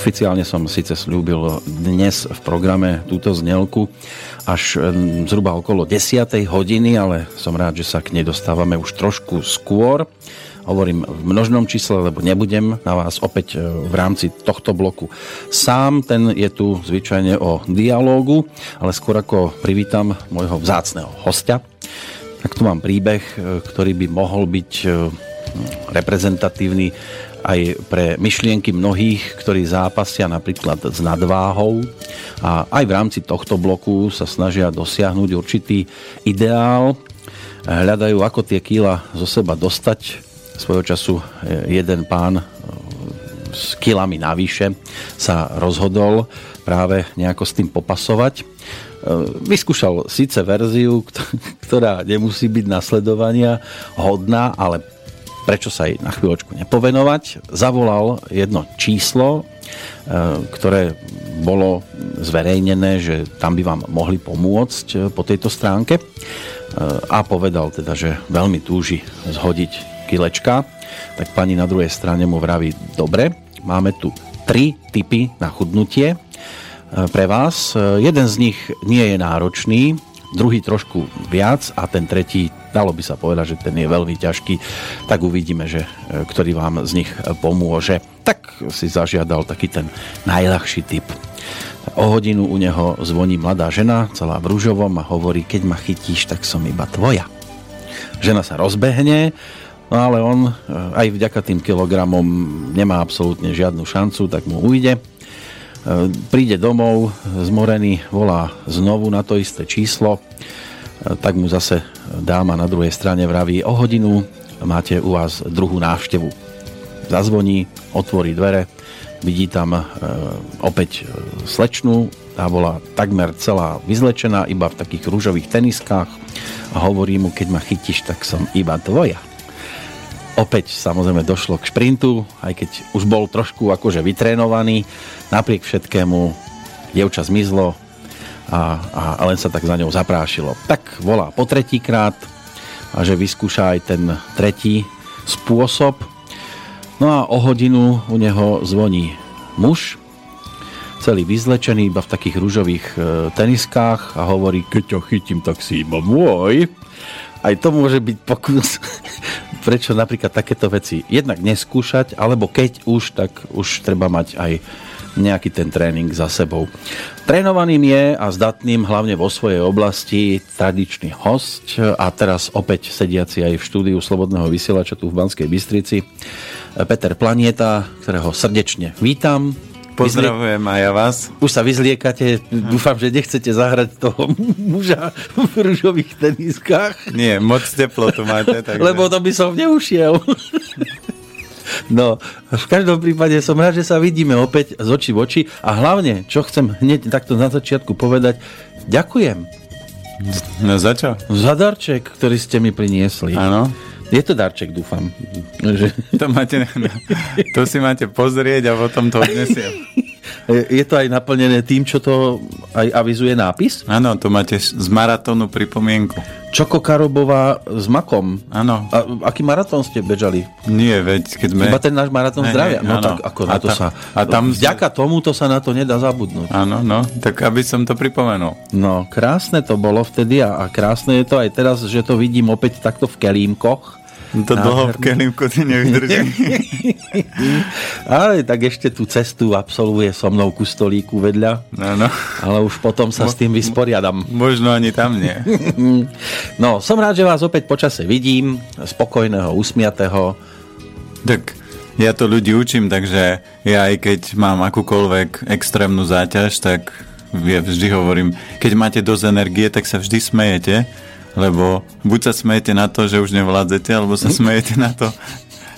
Oficiálne som síce slúbil dnes v programe túto znelku až zhruba okolo 10. hodiny, ale som rád, že sa k nej dostávame už trošku skôr. Hovorím v množnom čísle, lebo nebudem na vás opäť e, v rámci tohto bloku sám. Ten je tu zvyčajne o dialógu, ale skôr ako privítam môjho vzácného hostia, tak tu mám príbeh, e, ktorý by mohol byť e, reprezentatívny aj pre myšlienky mnohých, ktorí zápasia napríklad s nadváhou a aj v rámci tohto bloku sa snažia dosiahnuť určitý ideál, hľadajú, ako tie kýla zo seba dostať. Svojho času eh, jeden pán eh, s kilami navyše sa rozhodol práve nejako s tým popasovať. Eh, vyskúšal síce verziu, ktorá nemusí byť nasledovania hodná, ale prečo sa jej na chvíľočku nepovenovať. Zavolal jedno číslo, e, ktoré bolo zverejnené, že tam by vám mohli pomôcť e, po tejto stránke e, a povedal teda, že veľmi túži zhodiť kilečka. Tak pani na druhej strane mu vraví, dobre, máme tu tri typy na chudnutie pre vás. Jeden z nich nie je náročný, druhý trošku viac a ten tretí dalo by sa povedať, že ten je veľmi ťažký, tak uvidíme, že e, ktorý vám z nich pomôže. Tak si zažiadal taký ten najľahší typ. O hodinu u neho zvoní mladá žena, celá v rúžovom a hovorí, keď ma chytíš, tak som iba tvoja. Žena sa rozbehne, no ale on e, aj vďaka tým kilogramom nemá absolútne žiadnu šancu, tak mu ujde. E, príde domov, zmorený, volá znovu na to isté číslo, tak mu zase dáma na druhej strane vraví o hodinu máte u vás druhú návštevu. Zazvoní, otvorí dvere, vidí tam e, opäť e, slečnu, tá bola takmer celá vyzlečená, iba v takých rúžových teniskách a hovorí mu, keď ma chytíš, tak som iba tvoja. Opäť samozrejme došlo k šprintu, aj keď už bol trošku akože vytrénovaný, napriek všetkému dievča zmizlo, a, a, len sa tak za ňou zaprášilo. Tak volá po tretíkrát a že vyskúša aj ten tretí spôsob. No a o hodinu u neho zvoní muž, celý vyzlečený, iba v takých rúžových e, teniskách a hovorí, keď ťa chytím, tak si iba môj. Aj to môže byť pokus, prečo napríklad takéto veci jednak neskúšať, alebo keď už, tak už treba mať aj nejaký ten tréning za sebou. Trénovaným je a zdatným hlavne vo svojej oblasti tradičný host a teraz opäť sediaci aj v štúdiu Slobodného vysielača tu v Banskej Bystrici Peter Planieta, ktorého srdečne vítam. Pozdravujem aj ja vás. Už sa vyzliekate, dúfam, že nechcete zahrať toho muža v rúžových teniskách. Nie, moc teplo tu máte. Takže... Lebo to by som neušiel. No, v každom prípade som rád, že sa vidíme opäť z očí v oči a hlavne, čo chcem hneď takto na začiatku povedať, ďakujem. No za čo? Za darček, ktorý ste mi priniesli. Áno. Je to darček, dúfam. Že... To, máte, to si máte pozrieť a potom to odnesiem. Je to aj naplnené tým, čo to aj avizuje nápis? Áno, to máte z maratónu pripomienku. Čoko Karobová s makom. Áno. A aký maratón ste bežali? Nie, veď keď sme... Iba ten náš maratón ne, zdravia. No tak ako na a to ta, sa... A tam vďaka ste... tomuto sa na to nedá zabudnúť. Áno, no, tak aby som to pripomenul. No, krásne to bolo vtedy a, a krásne je to aj teraz, že to vidím opäť takto v kelímkoch to dlho v kelímku ty nevydrží. Ale tak ešte tú cestu absolvuje so mnou ku stolíku vedľa. Áno. Ale už potom sa mo- s tým vysporiadam. Možno ani tam nie. no, som rád, že vás opäť počase vidím. Spokojného, usmiatého. Tak ja to ľudí učím, takže ja aj keď mám akúkoľvek extrémnu záťaž, tak ja vždy hovorím, keď máte dosť energie, tak sa vždy smejete lebo buď sa smejete na to, že už nevládzete, alebo sa smejete na to,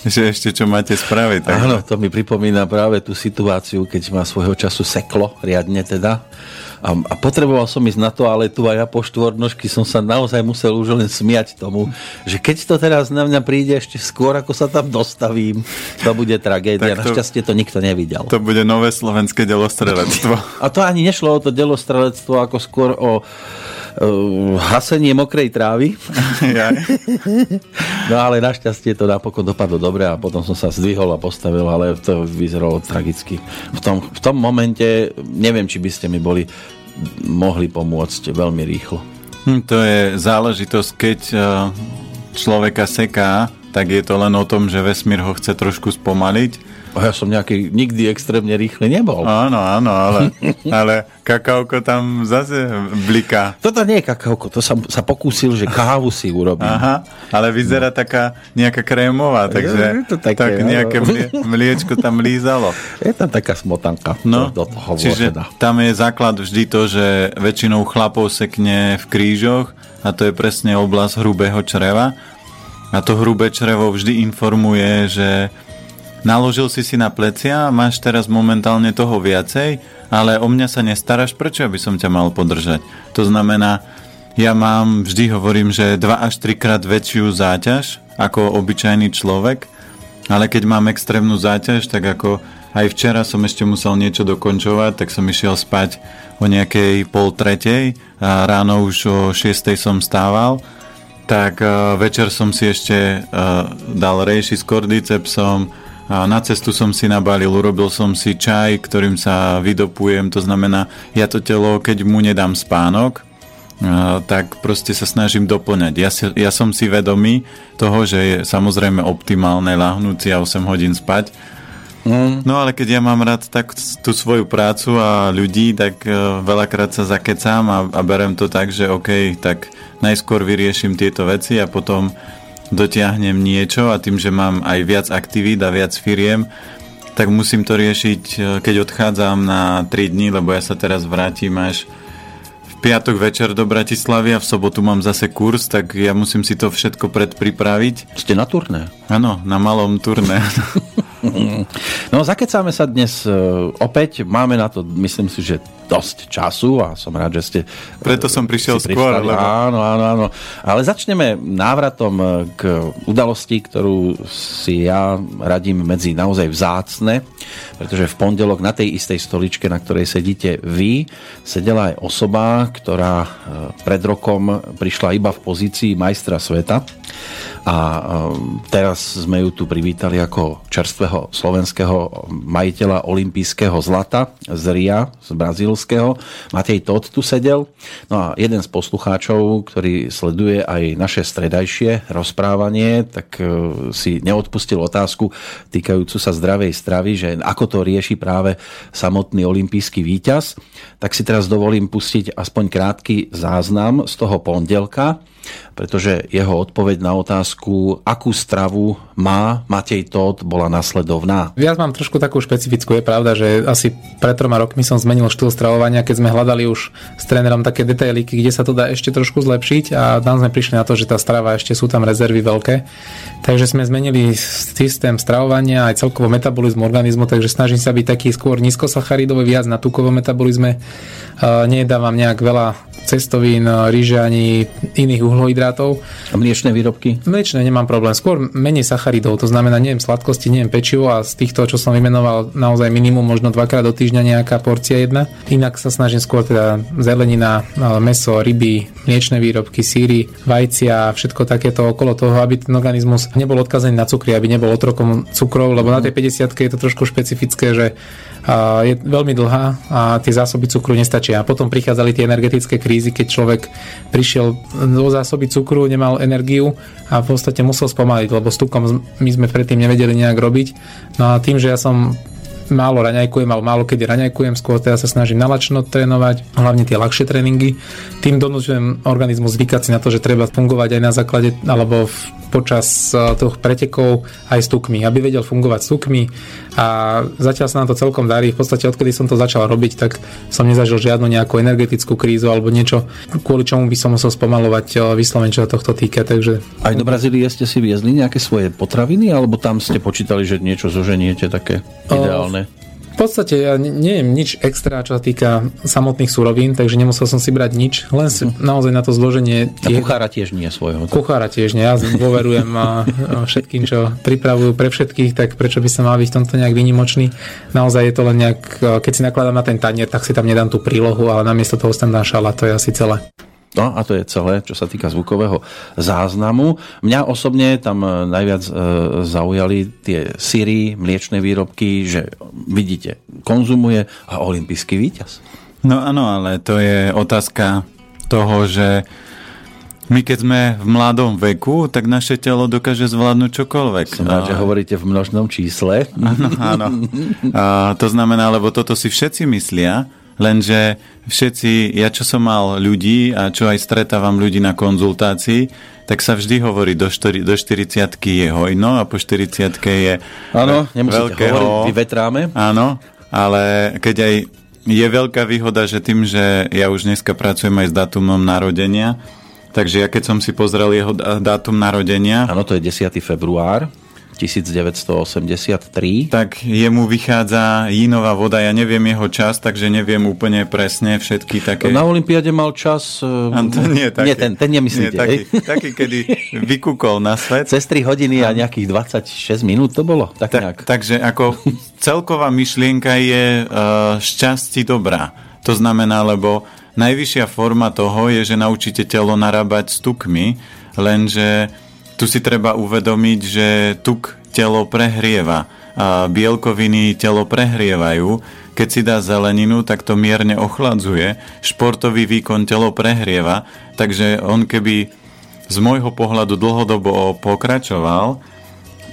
že ešte čo máte spraviť. Tak... Áno, to mi pripomína práve tú situáciu, keď ma svojho času seklo, riadne teda. A, a potreboval som ísť na to, ale tu aj ja po štvornožky som sa naozaj musel už len smiať tomu, že keď to teraz na mňa príde ešte skôr, ako sa tam dostavím, to bude tragédia. to, Našťastie to nikto nevidel. To bude nové slovenské delostrelectvo. A to ani nešlo o to delostrelectvo, ako skôr o hasenie mokrej trávy. No ale našťastie to napokon dopadlo dobre a potom som sa zdvihol a postavil, ale to vyzeralo tragicky. V tom, v tom momente neviem, či by ste mi boli mohli pomôcť veľmi rýchlo. Hm, to je záležitosť, keď eh, človeka seká, tak je to len o tom, že vesmír ho chce trošku spomaliť ja som nejaký nikdy extrémne rýchly nebol. Áno, áno, ale, ale kakaoko tam zase bliká. Toto nie je kakaoko, to som sa pokúsil, že kávu si urobím. Aha, ale vyzerá no. taká nejaká krémová, takže je to také, tak nejaké mlie, mliečko tam lízalo. Je tam taká smotanka. No, do toho čiže teda. tam je základ vždy to, že väčšinou chlapov sekne v krížoch a to je presne oblasť hrubého čreva. A to hrubé črevo vždy informuje, že Naložil si si na plecia, máš teraz momentálne toho viacej, ale o mňa sa nestaráš, prečo by som ťa mal podržať? To znamená, ja mám, vždy hovorím, že 2 až 3 krát väčšiu záťaž ako obyčajný človek, ale keď mám extrémnu záťaž, tak ako aj včera som ešte musel niečo dokončovať, tak som išiel spať o nejakej pol tretej a ráno už o šiestej som stával, tak uh, večer som si ešte uh, dal rejši s kordycepsom, a na cestu som si nabalil, urobil som si čaj, ktorým sa vydopujem, to znamená, ja to telo, keď mu nedám spánok, tak proste sa snažím doplňať. Ja, si, ja som si vedomý toho, že je samozrejme optimálne lahnúť si a 8 hodín spať, Mm. No ale keď ja mám rád tak tú svoju prácu a ľudí, tak uh, veľakrát sa zakecám a, a berem to tak, že OK, tak najskôr vyrieším tieto veci a potom dotiahnem niečo a tým, že mám aj viac aktivít a viac firiem, tak musím to riešiť, e, keď odchádzam na 3 dní, lebo ja sa teraz vrátim až v piatok večer do Bratislavy a v sobotu mám zase kurz, tak ja musím si to všetko predpripraviť. Ste na turné? Áno, na malom turné. No, zakecáme sa dnes e, opäť. Máme na to, myslím si, že dosť času a som rád, že ste... Preto som prišiel skôr. Lebo... Áno, áno, áno. Ale začneme návratom e, k udalosti, ktorú si ja radím medzi naozaj vzácne, pretože v pondelok na tej istej stoličke, na ktorej sedíte vy, sedela aj osoba, ktorá e, pred rokom prišla iba v pozícii majstra sveta a teraz sme ju tu privítali ako čerstvého slovenského majiteľa olympijského zlata z Ria, z brazílskeho. Matej Todd tu sedel. No a jeden z poslucháčov, ktorý sleduje aj naše stredajšie rozprávanie, tak e, si neodpustil otázku týkajúcu sa zdravej stravy, že ako to rieši práve samotný olympijský víťaz. Tak si teraz dovolím pustiť aspoň krátky záznam z toho pondelka, pretože jeho odpoveď na otázku, akú stravu má Matej Todd, bola nasledovná. Ja mám trošku takú špecifickú. Je pravda, že asi pred troma rokmi som zmenil štýl stravovania, keď sme hľadali už s trénerom také detailiky, kde sa to dá ešte trošku zlepšiť a tam sme prišli na to, že tá strava ešte sú tam rezervy veľké. Takže sme zmenili systém stravovania aj celkovo metabolizmu organizmu, takže snažím sa byť taký skôr nízkosacharidový, viac na tukovom metabolizme. Nedávam nejak veľa cestovín, ríže ani iných uhlohydrátov. A mliečne výrobky? Mliečne nemám problém. Skôr menej sacharidov, to znamená neviem sladkosti, neviem pečivo a z týchto, čo som vymenoval, naozaj minimum možno dvakrát do týždňa nejaká porcia jedna. Inak sa snažím skôr teda zelenina, meso, ryby, mliečne výrobky, síry, vajcia, všetko takéto okolo toho, aby ten organizmus nebol odkazený na cukry, aby nebol otrokom cukrov, lebo mm. na tej 50 je to trošku špecifické, že je veľmi dlhá a tie zásoby cukru nestačia. A potom prichádzali tie energetické krízy, keď človek prišiel do zásoby cukru, nemal energiu a v podstate musel spomaliť, lebo s tukom my sme predtým nevedeli nejak robiť. No a tým, že ja som málo raňajkujem, alebo málo kedy raňajkujem, skôr teda sa snažím nalačno trénovať, hlavne tie ľahšie tréningy. Tým donúčujem organizmus zvykať si na to, že treba fungovať aj na základe, alebo v, počas uh, tých pretekov aj s tukmi, aby vedel fungovať s tukmi a zatiaľ sa nám to celkom darí. V podstate odkedy som to začal robiť, tak som nezažil žiadnu nejakú energetickú krízu alebo niečo, kvôli čomu by som musel spomalovať uh, vyslovene, čo tohto týka. Takže... Aj do Brazílie ste si viezli nejaké svoje potraviny, alebo tam ste počítali, že niečo zoženiete také ideálne? normálne? V podstate ja neviem nič extra, čo sa týka samotných surovín, takže nemusel som si brať nič, len si uh-huh. naozaj na to zloženie... Tie... A kuchára tiež nie svojho. Tak? Kuchára tiež nie, ja dôverujem a, a všetkým, čo pripravujú pre všetkých, tak prečo by sa mal byť v tomto nejak vynimočný. Naozaj je to len nejak, keď si nakladám na ten tanier, tak si tam nedám tú prílohu, ale namiesto toho tam dám šala, to je asi celé. No a to je celé, čo sa týka zvukového záznamu. Mňa osobne tam e, najviac e, zaujali tie syry, mliečne výrobky, že vidíte, konzumuje a olimpijský víťaz. No áno, ale to je otázka toho, že my keď sme v mladom veku, tak naše telo dokáže zvládnuť čokoľvek. Som rád, že hovoríte v množnom čísle. Áno, áno. A to znamená, lebo toto si všetci myslia, Lenže všetci, ja čo som mal ľudí a čo aj stretávam ľudí na konzultácii, tak sa vždy hovorí, do, štori, do 40 je hojno a po 40 je Áno, nemusíte veľkého, hovoriť, vyvetráme. Áno, ale keď aj je veľká výhoda, že tým, že ja už dneska pracujem aj s dátumom narodenia, takže ja keď som si pozrel jeho dátum narodenia... Áno, to je 10. február. 1983. Tak jemu vychádza jínová voda, ja neviem jeho čas, takže neviem úplne presne všetky také... Na Olympiade mal čas... A to nie, taký, nie, ten, ten nemyslíte. Nie, taký, taký, kedy vykúkol na svet. Cez 3 hodiny a nejakých 26 minút to bolo? Tak, tak Takže ako celková myšlienka je uh, šťastí dobrá. To znamená, lebo najvyššia forma toho je, že naučíte telo narábať s tukmi, lenže tu si treba uvedomiť, že tuk telo prehrieva a bielkoviny telo prehrievajú. Keď si dá zeleninu, tak to mierne ochladzuje. Športový výkon telo prehrieva, takže on keby z môjho pohľadu dlhodobo pokračoval,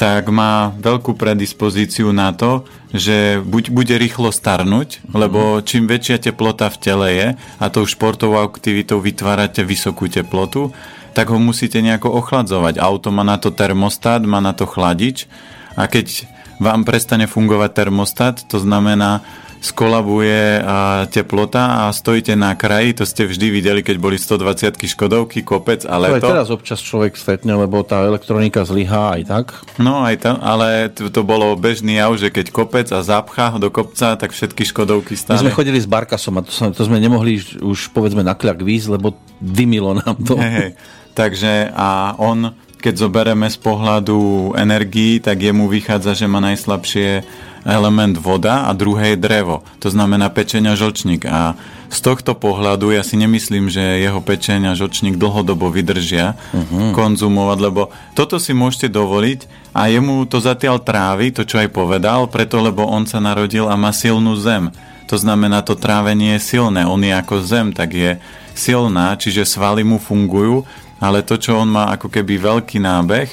tak má veľkú predispozíciu na to, že buď bude rýchlo starnúť, lebo čím väčšia teplota v tele je a tou športovou aktivitou vytvárate vysokú teplotu, tak ho musíte nejako ochladzovať. Auto má na to termostat, má na to chladič a keď vám prestane fungovať termostat, to znamená, skolabuje teplota a stojíte na kraji, to ste vždy videli, keď boli 120 Škodovky, kopec a leto. To aj teraz občas človek stretne, lebo tá elektronika zlyhá aj tak. No aj to, ale to, to bolo bežný jav, že keď kopec a zapcha do kopca, tak všetky Škodovky stále. My sme chodili s Barkasom a to, to sme nemohli už povedzme na kľak výjsť, lebo dymilo nám to. Hey, hey. Takže a on, keď zoberieme z pohľadu energií, tak jemu vychádza, že má najslabšie element voda a druhé je drevo. To znamená pečeň a žlčník. A z tohto pohľadu ja si nemyslím, že jeho pečeň a žlčník dlhodobo vydržia uh-huh. konzumovať, lebo toto si môžete dovoliť a jemu to zatiaľ trávi, to čo aj povedal, preto lebo on sa narodil a má silnú zem. To znamená, to trávenie je silné. On je ako zem, tak je silná, čiže svaly mu fungujú ale to, čo on má ako keby veľký nábeh,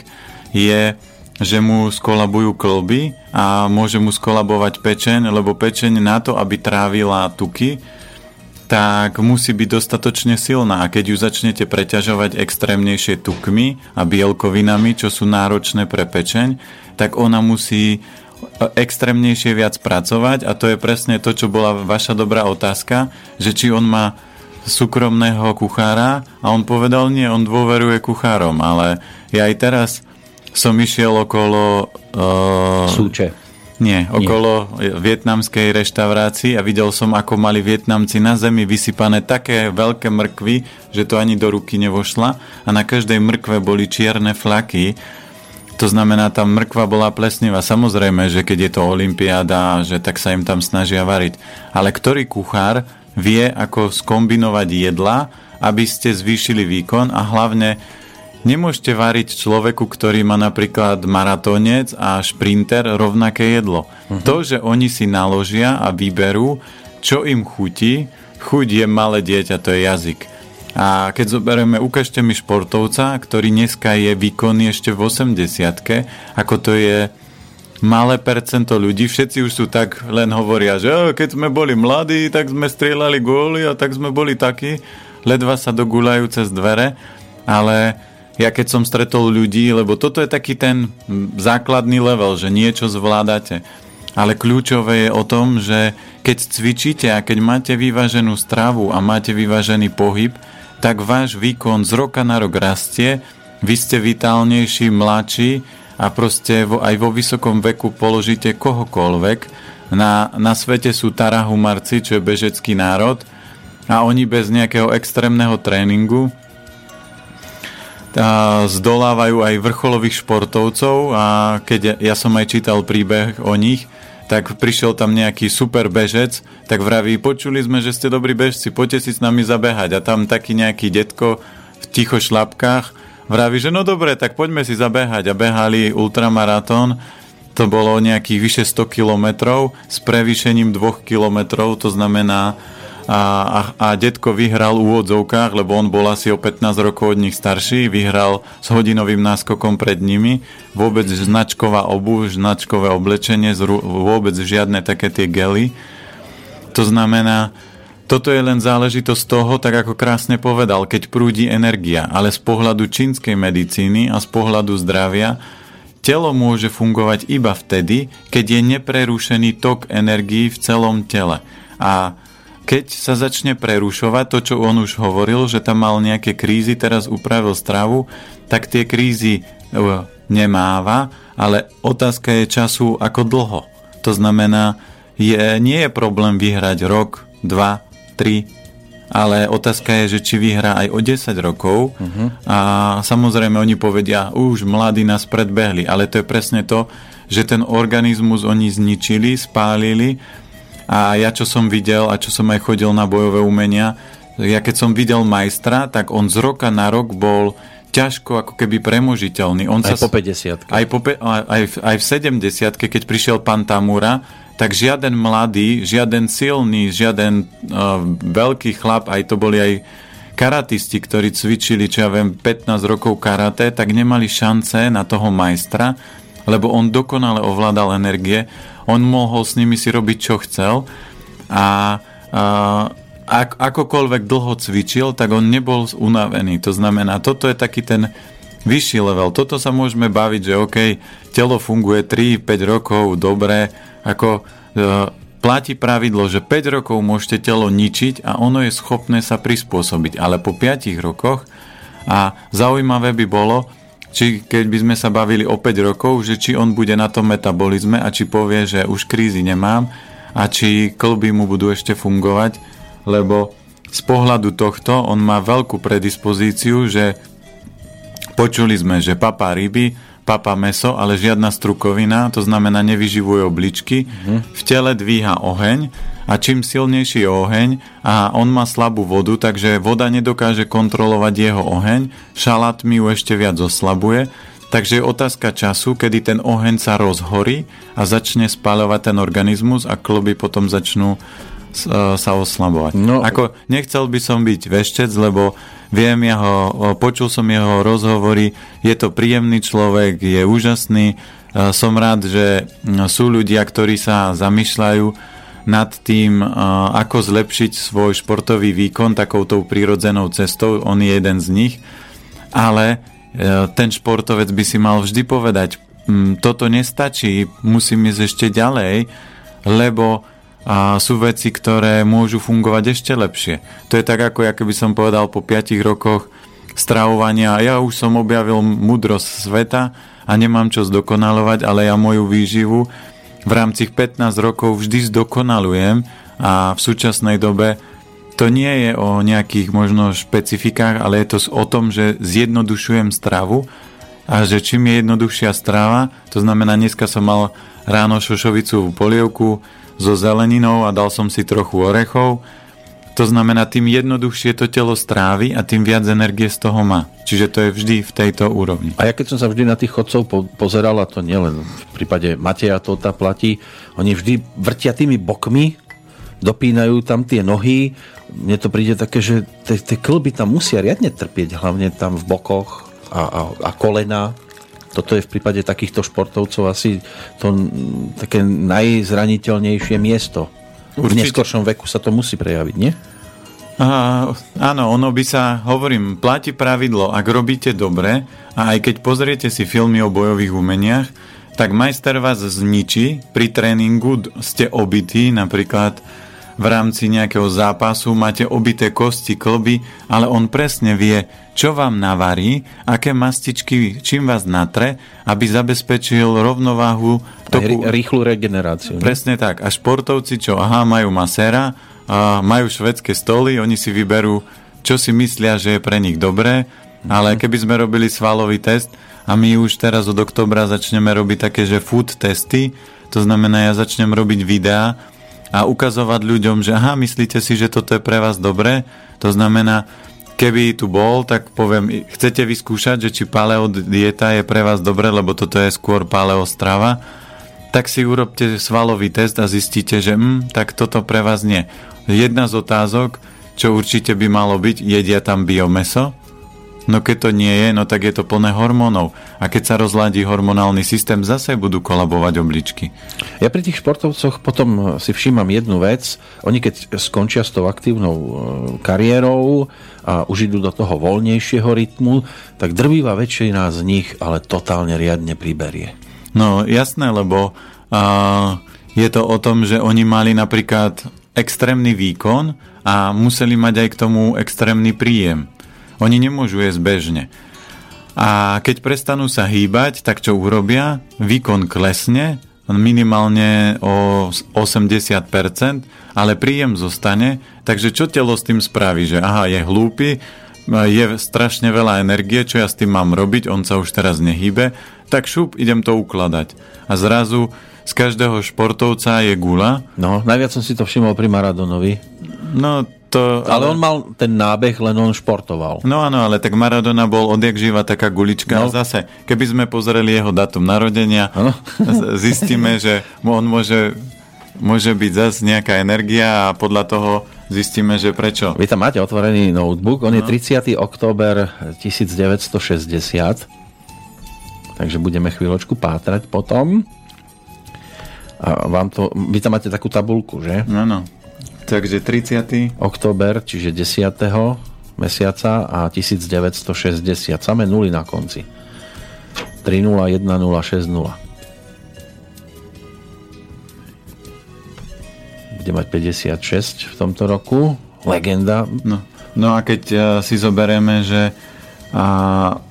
je, že mu skolabujú klby a môže mu skolabovať pečeň, lebo pečeň na to, aby trávila tuky, tak musí byť dostatočne silná. A keď ju začnete preťažovať extrémnejšie tukmi a bielkovinami, čo sú náročné pre pečeň, tak ona musí extrémnejšie viac pracovať. A to je presne to, čo bola vaša dobrá otázka, že či on má súkromného kuchára a on povedal, nie, on dôveruje kuchárom, ale ja aj teraz som išiel okolo... Uh, Súče. Nie, okolo nie. vietnamskej reštaurácii a videl som, ako mali Vietnamci na zemi vysypané také veľké mrkvy, že to ani do ruky nevošla a na každej mrkve boli čierne flaky. To znamená, tá mrkva bola plesnivá. Samozrejme, že keď je to olimpiáda, že tak sa im tam snažia variť. Ale ktorý kuchár vie, ako skombinovať jedla, aby ste zvýšili výkon a hlavne nemôžete variť človeku, ktorý má napríklad maratónec a šprinter rovnaké jedlo. Uh-huh. To, že oni si naložia a vyberú, čo im chutí, chuť je malé dieťa, to je jazyk. A keď zoberieme, ukážte mi športovca, ktorý dneska je výkonný ešte v 80 ako to je malé percento ľudí, všetci už sú tak, len hovoria, že keď sme boli mladí, tak sme strieľali góly a tak sme boli takí, ledva sa dogulajú cez dvere, ale ja keď som stretol ľudí, lebo toto je taký ten základný level, že niečo zvládate. Ale kľúčové je o tom, že keď cvičíte a keď máte vyváženú stravu a máte vyvážený pohyb, tak váš výkon z roka na rok rastie, vy ste vitálnejší, mladší a proste vo, aj vo vysokom veku položíte kohokoľvek. Na, na svete sú tarahumarci, čo je bežecký národ a oni bez nejakého extrémneho tréningu a zdolávajú aj vrcholových športovcov a keď ja, ja som aj čítal príbeh o nich, tak prišiel tam nejaký super bežec, tak vraví, počuli sme, že ste dobrí bežci, poďte si s nami zabehať. A tam taký nejaký detko v ticho šlapkách vraví, že no dobre, tak poďme si zabehať. A behali ultramaratón, to bolo nejakých vyše 100 kilometrov s prevýšením 2 kilometrov, to znamená a, a, a detko vyhral v úvodzovkách, lebo on bol asi o 15 rokov od nich starší, vyhral s hodinovým náskokom pred nimi, vôbec značková obu, značkové oblečenie, vôbec žiadne také tie gely. To znamená, toto je len záležitosť toho, tak ako krásne povedal, keď prúdi energia, ale z pohľadu čínskej medicíny a z pohľadu zdravia telo môže fungovať iba vtedy, keď je neprerušený tok energií v celom tele. A keď sa začne prerušovať to, čo on už hovoril, že tam mal nejaké krízy, teraz upravil stravu, tak tie krízy e, nemáva, ale otázka je času ako dlho. To znamená, je, nie je problém vyhrať rok, dva, tri, ale otázka je, že či vyhrá aj o 10 rokov. Uh-huh. a samozrejme oni povedia, už mladí nás predbehli, ale to je presne to, že ten organizmus oni zničili, spálili. A ja čo som videl a čo som aj chodil na bojové umenia, ja keď som videl majstra, tak on z roka na rok bol ťažko ako keby premožiteľný. On aj sa, po 50 aj, po, aj, aj v 70 keď prišiel pán Tamura, tak žiaden mladý, žiaden silný, žiaden uh, veľký chlap, aj to boli aj karatisti, ktorí cvičili, čo ja viem, 15 rokov karate, tak nemali šance na toho majstra, lebo on dokonale ovládal energie on mohol s nimi si robiť, čo chcel a, a ak, akokoľvek dlho cvičil, tak on nebol unavený. To znamená, toto je taký ten vyšší level. Toto sa môžeme baviť, že OK, telo funguje 3-5 rokov, dobre, ako e, platí pravidlo, že 5 rokov môžete telo ničiť a ono je schopné sa prispôsobiť, ale po 5 rokoch a zaujímavé by bolo, či keď by sme sa bavili o 5 rokov, že či on bude na tom metabolizme a či povie, že už krízy nemám a či klby mu budú ešte fungovať, lebo z pohľadu tohto on má veľkú predispozíciu, že počuli sme, že papá ryby, papá meso, ale žiadna strukovina, to znamená nevyživuje obličky, mm-hmm. v tele dvíha oheň a čím silnejší je oheň a on má slabú vodu, takže voda nedokáže kontrolovať jeho oheň, šalát mi ju ešte viac oslabuje, takže je otázka času, kedy ten oheň sa rozhorí a začne spaľovať ten organizmus a kloby potom začnú e, sa oslabovať. No. Ako nechcel by som byť veštec, lebo viem, ja ho, počul som jeho rozhovory, je to príjemný človek, je úžasný, e, som rád, že sú ľudia, ktorí sa zamýšľajú nad tým, ako zlepšiť svoj športový výkon takouto prírodzenou cestou. On je jeden z nich. Ale e, ten športovec by si mal vždy povedať, toto nestačí, musím ísť ešte ďalej, lebo sú veci, ktoré môžu fungovať ešte lepšie. To je tak, ako ja keby som povedal po 5 rokoch stravovania, ja už som objavil múdrosť sveta a nemám čo zdokonalovať, ale ja moju výživu v rámci 15 rokov vždy zdokonalujem a v súčasnej dobe to nie je o nejakých možno špecifikách, ale je to o tom, že zjednodušujem stravu a že čím je jednoduchšia strava, to znamená, dneska som mal ráno šošovicú polievku so zeleninou a dal som si trochu orechov, to znamená, tým jednoduchšie to telo strávi a tým viac energie z toho má. Čiže to je vždy v tejto úrovni. A ja keď som sa vždy na tých chodcov po- pozeral, a to nielen v prípade Mateja Tota platí, oni vždy vrtia tými bokmi, dopínajú tam tie nohy. Mne to príde také, že tie klby tam musia riadne trpieť, hlavne tam v bokoch a, a, a kolena. Toto je v prípade takýchto športovcov asi to také najzraniteľnejšie miesto Určite. V neskoršom veku sa to musí prejaviť, nie? A, áno, ono by sa, hovorím, platí pravidlo, ak robíte dobre a aj keď pozriete si filmy o bojových umeniach, tak majster vás zničí, pri tréningu ste obytí, napríklad v rámci nejakého zápasu máte obité kosti, klby, ale on presne vie, čo vám navarí, aké mastičky, čím vás natre, aby zabezpečil rovnováhu. Toku... Rýchlu regeneráciu. Presne tak. A športovci, čo aha, majú maséra, a majú švedské stoly, oni si vyberú, čo si myslia, že je pre nich dobré, ale mhm. keby sme robili svalový test a my už teraz od oktobra začneme robiť také, že food testy, To znamená, ja začnem robiť videá a ukazovať ľuďom, že aha, myslíte si, že toto je pre vás dobré? To znamená, keby tu bol, tak poviem, chcete vyskúšať, že či paleo dieta je pre vás dobré, lebo toto je skôr paleo strava, tak si urobte svalový test a zistíte, že hm, tak toto pre vás nie. Jedna z otázok, čo určite by malo byť, jedia tam biomeso? No keď to nie je, no tak je to plné hormónov. A keď sa rozladí hormonálny systém, zase budú kolabovať obličky. Ja pri tých športovcoch potom si všímam jednu vec. Oni keď skončia s tou aktívnou e, kariérou a už idú do toho voľnejšieho rytmu, tak drvíva väčšina z nich ale totálne riadne priberie. No jasné, lebo a, je to o tom, že oni mali napríklad extrémny výkon a museli mať aj k tomu extrémny príjem. Oni nemôžu jesť bežne. A keď prestanú sa hýbať, tak čo urobia? Výkon klesne minimálne o 80%, ale príjem zostane, takže čo telo s tým spraví? Že aha, je hlúpy, je strašne veľa energie, čo ja s tým mám robiť, on sa už teraz nehýbe, tak šup, idem to ukladať. A zrazu z každého športovca je gula. No, najviac som si to všimol pri Maradonovi. No, to, ale... ale on mal ten nábeh, len on športoval. No áno, ale tak Maradona bol odjak živa taká gulička. No. A zase, keby sme pozreli jeho datum narodenia, ano? zistíme, že on môže, môže byť zase nejaká energia a podľa toho zistíme, že prečo. Vy tam máte otvorený notebook, on no. je 30. október 1960, takže budeme chvíľočku pátrať potom. A vám to, vy tam máte takú tabulku, že? Áno. Takže 30. Október, čiže 10. mesiaca a 1960. Samé nuly na konci. 301060. Bude mať 56 v tomto roku. Legenda. No, no a keď uh, si zoberieme, že uh,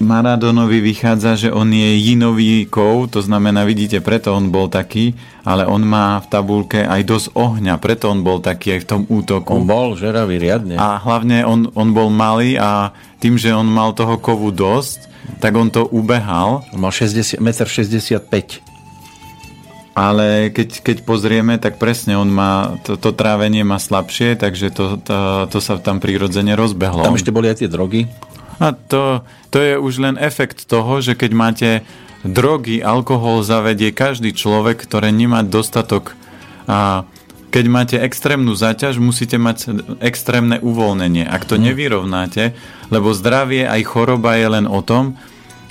Maradonovi vychádza, že on je jinový kov, to znamená, vidíte, preto on bol taký, ale on má v tabulke aj dosť ohňa, preto on bol taký aj v tom útoku. On bol žeravý riadne. A hlavne on, on bol malý a tým, že on mal toho kovu dosť, tak on to ubehal. On mal 60, 1,65 m. Ale keď, keď pozrieme, tak presne on má, to, to trávenie má slabšie, takže to, to, to sa tam prirodzene rozbehlo. Tam ešte boli aj tie drogy? A to, to je už len efekt toho, že keď máte drogy, alkohol zavedie každý človek, ktorý nemá dostatok a keď máte extrémnu záťaž, musíte mať extrémne uvoľnenie. Ak to mhm. nevyrovnáte, lebo zdravie aj choroba je len o tom,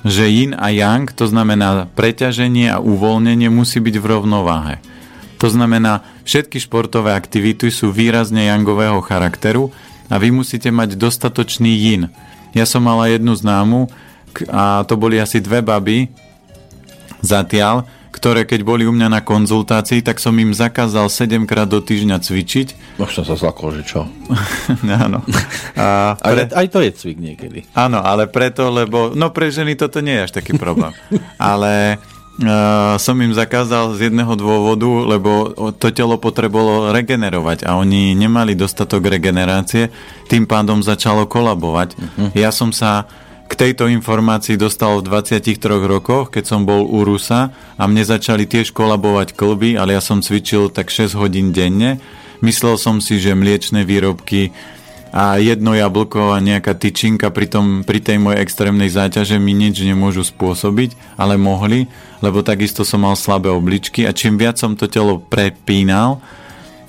že yin a yang, to znamená preťaženie a uvoľnenie, musí byť v rovnováhe. To znamená, všetky športové aktivity sú výrazne yangového charakteru a vy musíte mať dostatočný yin. Ja som mala jednu známu a to boli asi dve baby zatiaľ, ktoré keď boli u mňa na konzultácii, tak som im zakázal 7 krát do týždňa cvičiť. Už som sa zlakol, že čo? áno. A pre... aj to je cvik niekedy. Áno, ale preto, lebo, no pre ženy toto nie je až taký problém. ale som im zakázal z jedného dôvodu, lebo to telo potrebovalo regenerovať a oni nemali dostatok regenerácie, tým pádom začalo kolabovať. Uh-huh. Ja som sa k tejto informácii dostal v 23 rokoch, keď som bol u Rusa a mne začali tiež kolabovať klby, ale ja som cvičil tak 6 hodín denne. Myslel som si, že mliečne výrobky a jedno jablko a nejaká tyčinka pri, tom, pri tej mojej extrémnej záťaže mi nič nemôžu spôsobiť, ale mohli, lebo takisto som mal slabé obličky a čím viac som to telo prepínal,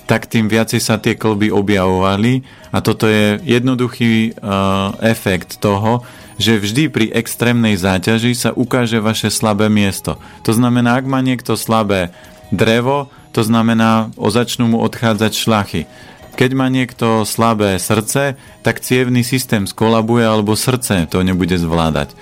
tak tým viacej sa tie klby objavovali a toto je jednoduchý uh, efekt toho, že vždy pri extrémnej záťaži sa ukáže vaše slabé miesto. To znamená, ak má niekto slabé drevo, to znamená, o začnú mu odchádzať šlachy. Keď má niekto slabé srdce, tak cievný systém skolabuje alebo srdce to nebude zvládať.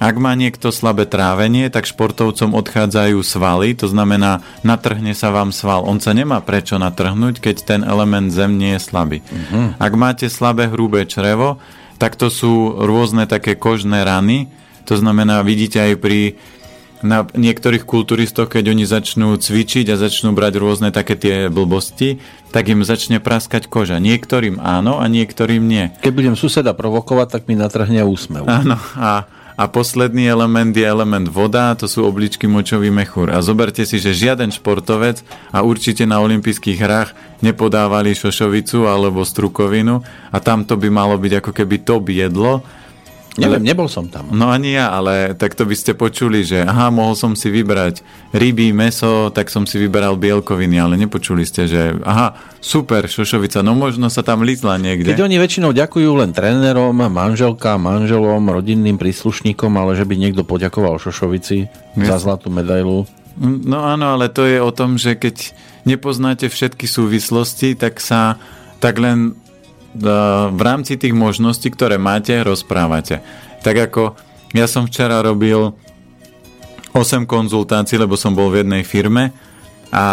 Ak má niekto slabé trávenie, tak športovcom odchádzajú svaly, to znamená, natrhne sa vám sval. On sa nemá prečo natrhnúť, keď ten element zem nie je slabý. Uh-huh. Ak máte slabé hrubé črevo, tak to sú rôzne také kožné rany, to znamená, vidíte aj pri na niektorých kulturistoch, keď oni začnú cvičiť a začnú brať rôzne také tie blbosti, tak im začne praskať koža. Niektorým áno a niektorým nie. Keď budem suseda provokovať, tak mi natrhne úsmev. Áno. A, a posledný element je element voda, to sú obličky močový mechúr. A zoberte si, že žiaden športovec a určite na olympijských hrách nepodávali šošovicu alebo strukovinu a tam to by malo byť ako keby to jedlo, Neviem, nebol som tam. No ani ja, ale takto by ste počuli, že aha, mohol som si vybrať ryby, meso, tak som si vyberal bielkoviny, ale nepočuli ste, že aha, super, šošovica, no možno sa tam lízla niekde. Keď oni väčšinou ďakujú len trénerom, manželka, manželom, rodinným príslušníkom, ale že by niekto poďakoval šošovici yes. za zlatú medailu. No áno, ale to je o tom, že keď nepoznáte všetky súvislosti, tak sa tak len v rámci tých možností, ktoré máte, rozprávate. Tak ako ja som včera robil 8 konzultácií, lebo som bol v jednej firme a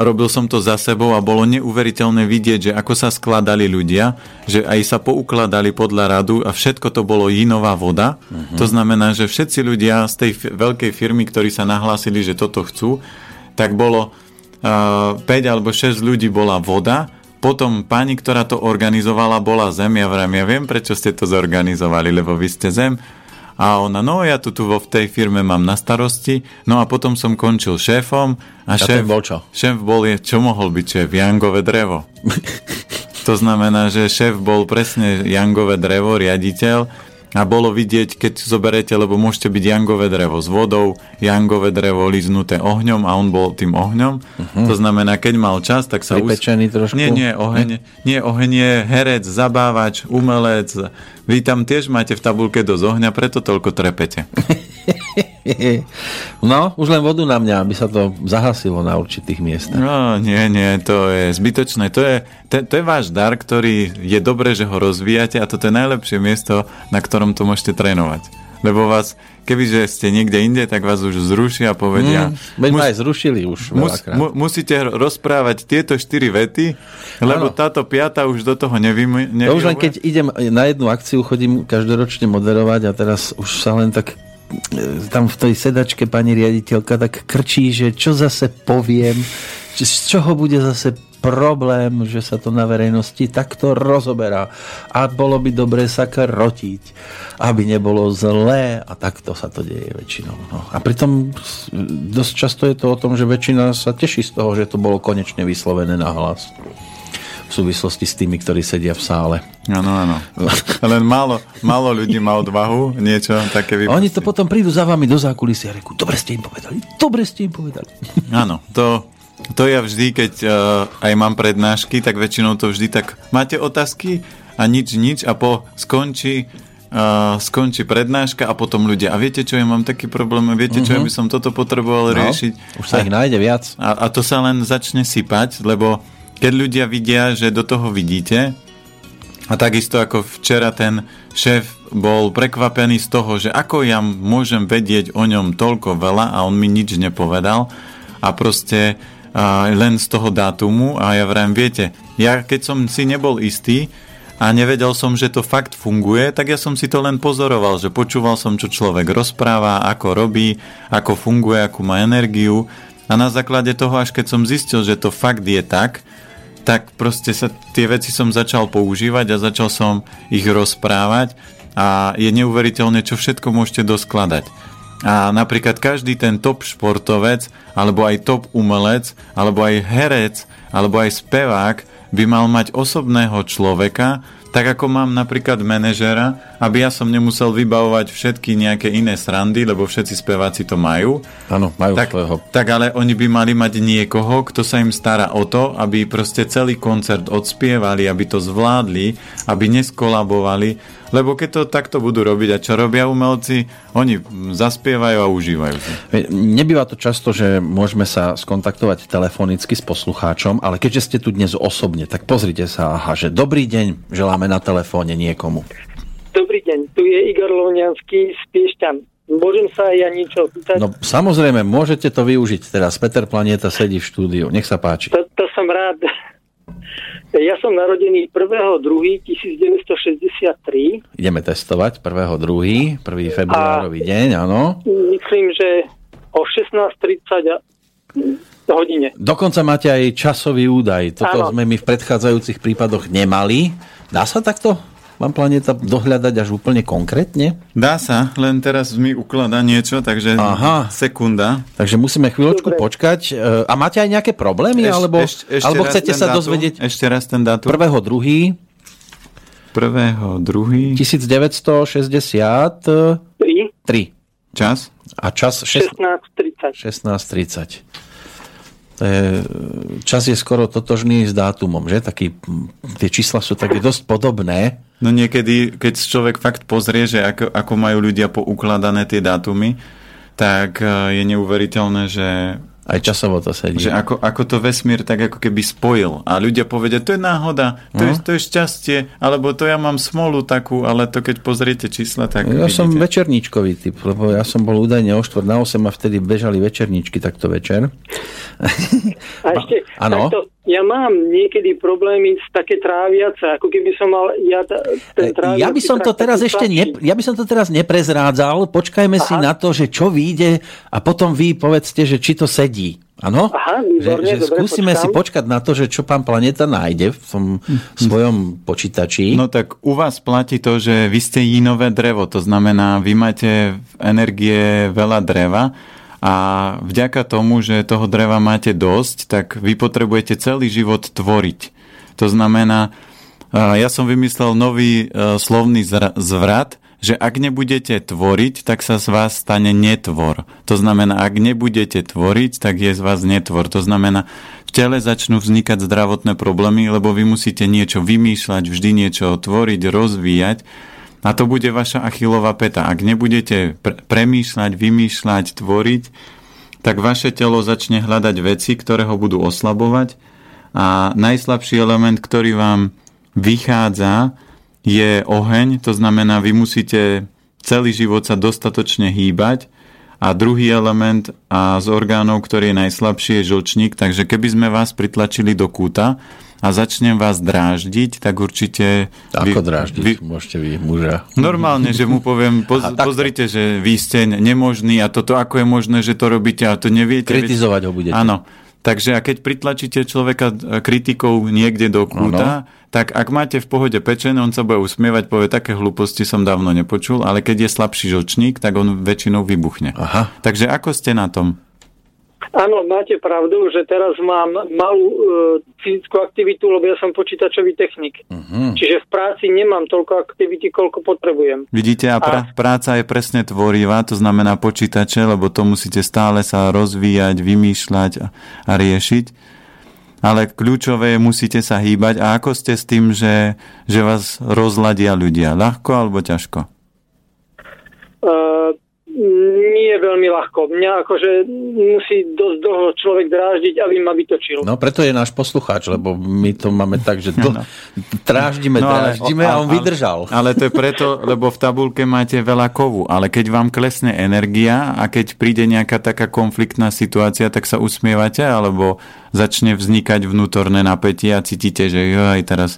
robil som to za sebou a bolo neuveriteľné vidieť, že ako sa skladali ľudia, že aj sa poukladali podľa radu a všetko to bolo jinová voda. Uh-huh. To znamená, že všetci ľudia z tej veľkej firmy, ktorí sa nahlásili, že toto chcú, tak bolo uh, 5 alebo 6 ľudí bola voda potom pani, ktorá to organizovala, bola Zem. Ja vrám, ja viem, prečo ste to zorganizovali, lebo vy ste Zem. A ona, no ja tu, tu vo v tej firme mám na starosti. No a potom som končil šéfom. A, a šéf, bol čo? Šéf bol, je, čo mohol byť šéf? Jangové drevo. to znamená, že šéf bol presne Jangové drevo, riaditeľ a bolo vidieť, keď zoberete, lebo môžete byť jangové drevo s vodou, jangové drevo liznuté ohňom a on bol tým ohňom. Uh-huh. To znamená, keď mal čas, tak sa... Pripečený us... trošku? Nie, nie, oheň, nie, oheň je herec, zabávač, umelec. Vy tam tiež máte v tabulke dosť ohňa, preto toľko trepete. No, už len vodu na mňa, aby sa to zahasilo na určitých miestach. No, nie, nie, to je zbytočné. To je, to, to je váš dar, ktorý je dobré, že ho rozvíjate a toto je najlepšie miesto, na ktorom to môžete trénovať. Lebo vás, kebyže ste niekde inde, tak vás už zrušia a povedia... Mm, mus, aj zrušili už mus, mu, Musíte rozprávať tieto štyri vety, lebo ano. táto piata už do toho nevím. To už len keď idem na jednu akciu, chodím každoročne moderovať a teraz už sa len tak tam v tej sedačke pani riaditeľka tak krčí, že čo zase poviem, z čoho bude zase problém, že sa to na verejnosti takto rozoberá a bolo by dobre sa krotiť, aby nebolo zlé a takto sa to deje väčšinou. No. A pritom dosť často je to o tom, že väčšina sa teší z toho, že to bolo konečne vyslovené na hlas v súvislosti s tými, ktorí sedia v sále. Áno, áno. Len málo, málo ľudí má odvahu niečo také vypustiť. Oni to potom prídu za vami do zákulisia a rekú, dobre ste im povedali, dobre ste im povedali. Áno, to, to ja vždy, keď uh, aj mám prednášky, tak väčšinou to vždy tak, máte otázky a nič, nič a po skončí uh, skončí prednáška a potom ľudia, a viete čo, ja mám taký problém, viete čo, uh-huh. ja by som toto potreboval no, riešiť. Už sa a, ich nájde viac. A, a to sa len začne sypať, lebo keď ľudia vidia, že do toho vidíte, a takisto ako včera ten šéf bol prekvapený z toho, že ako ja môžem vedieť o ňom toľko veľa a on mi nič nepovedal a proste a len z toho dátumu a ja vrajím, viete, ja keď som si nebol istý a nevedel som, že to fakt funguje, tak ja som si to len pozoroval, že počúval som, čo človek rozpráva, ako robí, ako funguje, akú má energiu. A na základe toho, až keď som zistil, že to fakt je tak, tak proste sa tie veci som začal používať a začal som ich rozprávať a je neuveriteľné, čo všetko môžete doskladať. A napríklad každý ten top športovec, alebo aj top umelec, alebo aj herec, alebo aj spevák by mal mať osobného človeka, tak ako mám napríklad manažera, aby ja som nemusel vybavovať všetky nejaké iné srandy, lebo všetci speváci to majú. Áno, majú tak, svojho. Tak ale oni by mali mať niekoho, kto sa im stará o to, aby proste celý koncert odspievali, aby to zvládli, aby neskolabovali, lebo keď to takto budú robiť a čo robia umelci, oni zaspievajú a užívajú si. Nebýva to často, že môžeme sa skontaktovať telefonicky s poslucháčom, ale keďže ste tu dnes osobne, tak pozrite sa, aha, že dobrý deň želáme na telefóne niekomu. Dobrý deň, tu je Igor Lovňanský z Piešťan. Môžem sa aj ja niečo pýtať? No samozrejme, môžete to využiť teraz. Peter Planieta sedí v štúdiu. Nech sa páči. To, to som rád. Ja som narodený 1.2.1963. Ideme testovať 1.2. 1. februárový deň, áno. Myslím, že o 16.30 hodine. Dokonca máte aj časový údaj. Toto ano. sme my v predchádzajúcich prípadoch nemali. Dá sa takto? Pán Planeta, dohľadať až úplne konkrétne? Dá sa, len teraz mi ukladá niečo, takže Aha. sekunda. Takže musíme chvíľočku Dobre. počkať. E, A máte aj nejaké problémy? alebo alebo raz chcete ten sa dátum, dozvedieť Ešte raz ten dátum. prvého druhý Prvého, druhý 1963 3, čas. a čas 6, 16.30. 16.30. Je, čas je skoro totožný s dátumom, že? Taký, tie čísla sú také dosť podobné. No niekedy, keď človek fakt pozrie, že ako, ako majú ľudia poukladané tie dátumy, tak eh, je neuveriteľné, že Aj časovo to sedí. Že ako, ako to vesmír tak ako keby spojil. A ľudia povedia, to je náhoda, to, je, No. to je šťastie, alebo to ja mám smolu takú, ale to keď pozriete čísla, tak Ja som vidíte. večerníčkový typ, lebo ja som bol údajne o 4 na 8 a vtedy bežali večerníčky takto večer. A ešte, Áno. takto, ja mám niekedy problémy s také tráviace, ako keby som mal ja ten tráviaci Ja by som to teraz ešte ne, ja by som to teraz neprezrádzal. Počkajme si Aha. na to, že čo vyjde a potom vy povedzte, že či to sedí. Áno? Aha, že, že skúsime počkám. si počkať na to, že čo pán Planeta nájde v tom svojom počítači. No tak u vás platí to, že vy ste jinové drevo, to znamená, vy máte v energie veľa dreva a vďaka tomu, že toho dreva máte dosť, tak vy potrebujete celý život tvoriť. To znamená, ja som vymyslel nový e, slovný zvrat, že ak nebudete tvoriť, tak sa z vás stane netvor. To znamená, ak nebudete tvoriť, tak je z vás netvor. To znamená, v tele začnú vznikať zdravotné problémy, lebo vy musíte niečo vymýšľať, vždy niečo tvoriť, rozvíjať. A to bude vaša achilová peta. Ak nebudete pre- premýšľať, vymýšľať, tvoriť, tak vaše telo začne hľadať veci, ktoré ho budú oslabovať a najslabší element, ktorý vám vychádza, je oheň, to znamená, vy musíte celý život sa dostatočne hýbať a druhý element a z orgánov, ktorý je najslabší, je žlčník, takže keby sme vás pritlačili do kúta a začnem vás dráždiť, tak určite... Ako dráždiť? Vy, Môžete vy muža. Normálne, že mu poviem, poz, takto. pozrite, že vy ste nemožní a toto, ako je možné, že to robíte a to neviete. veď- Kritizovať ho budete. Áno. Takže a keď pritlačíte človeka e, kritikou niekde do kúta, tak ak máte v pohode pečené, on sa bude usmievať, povie, také hlúposti som dávno nepočul, ale keď je slabší žlčník, tak on väčšinou vybuchne. Aha. Takže ako ste na tom? Áno, máte pravdu, že teraz mám malú e, fyzickú aktivitu, lebo ja som počítačový technik. Mhm. Čiže v práci nemám toľko aktivity, koľko potrebujem. Vidíte, a pra, práca je presne tvorivá, to znamená počítače, lebo to musíte stále sa rozvíjať, vymýšľať a, a riešiť. Ale kľúčové je, musíte sa hýbať. A ako ste s tým, že, že vás rozladia ľudia? Ľahko alebo ťažko? Uh, nie veľmi ľahko. Mňa akože musí dosť dlho človek dráždiť, aby ma vytočil. No preto je náš poslucháč, lebo my to máme tak, že to, dráždime, dráždime a on vydržal. Ale, ale to je preto, lebo v tabulke máte veľa kovu, ale keď vám klesne energia a keď príde nejaká taká konfliktná situácia, tak sa usmievate, alebo začne vznikať vnútorné napätie a cítite, že jo, aj teraz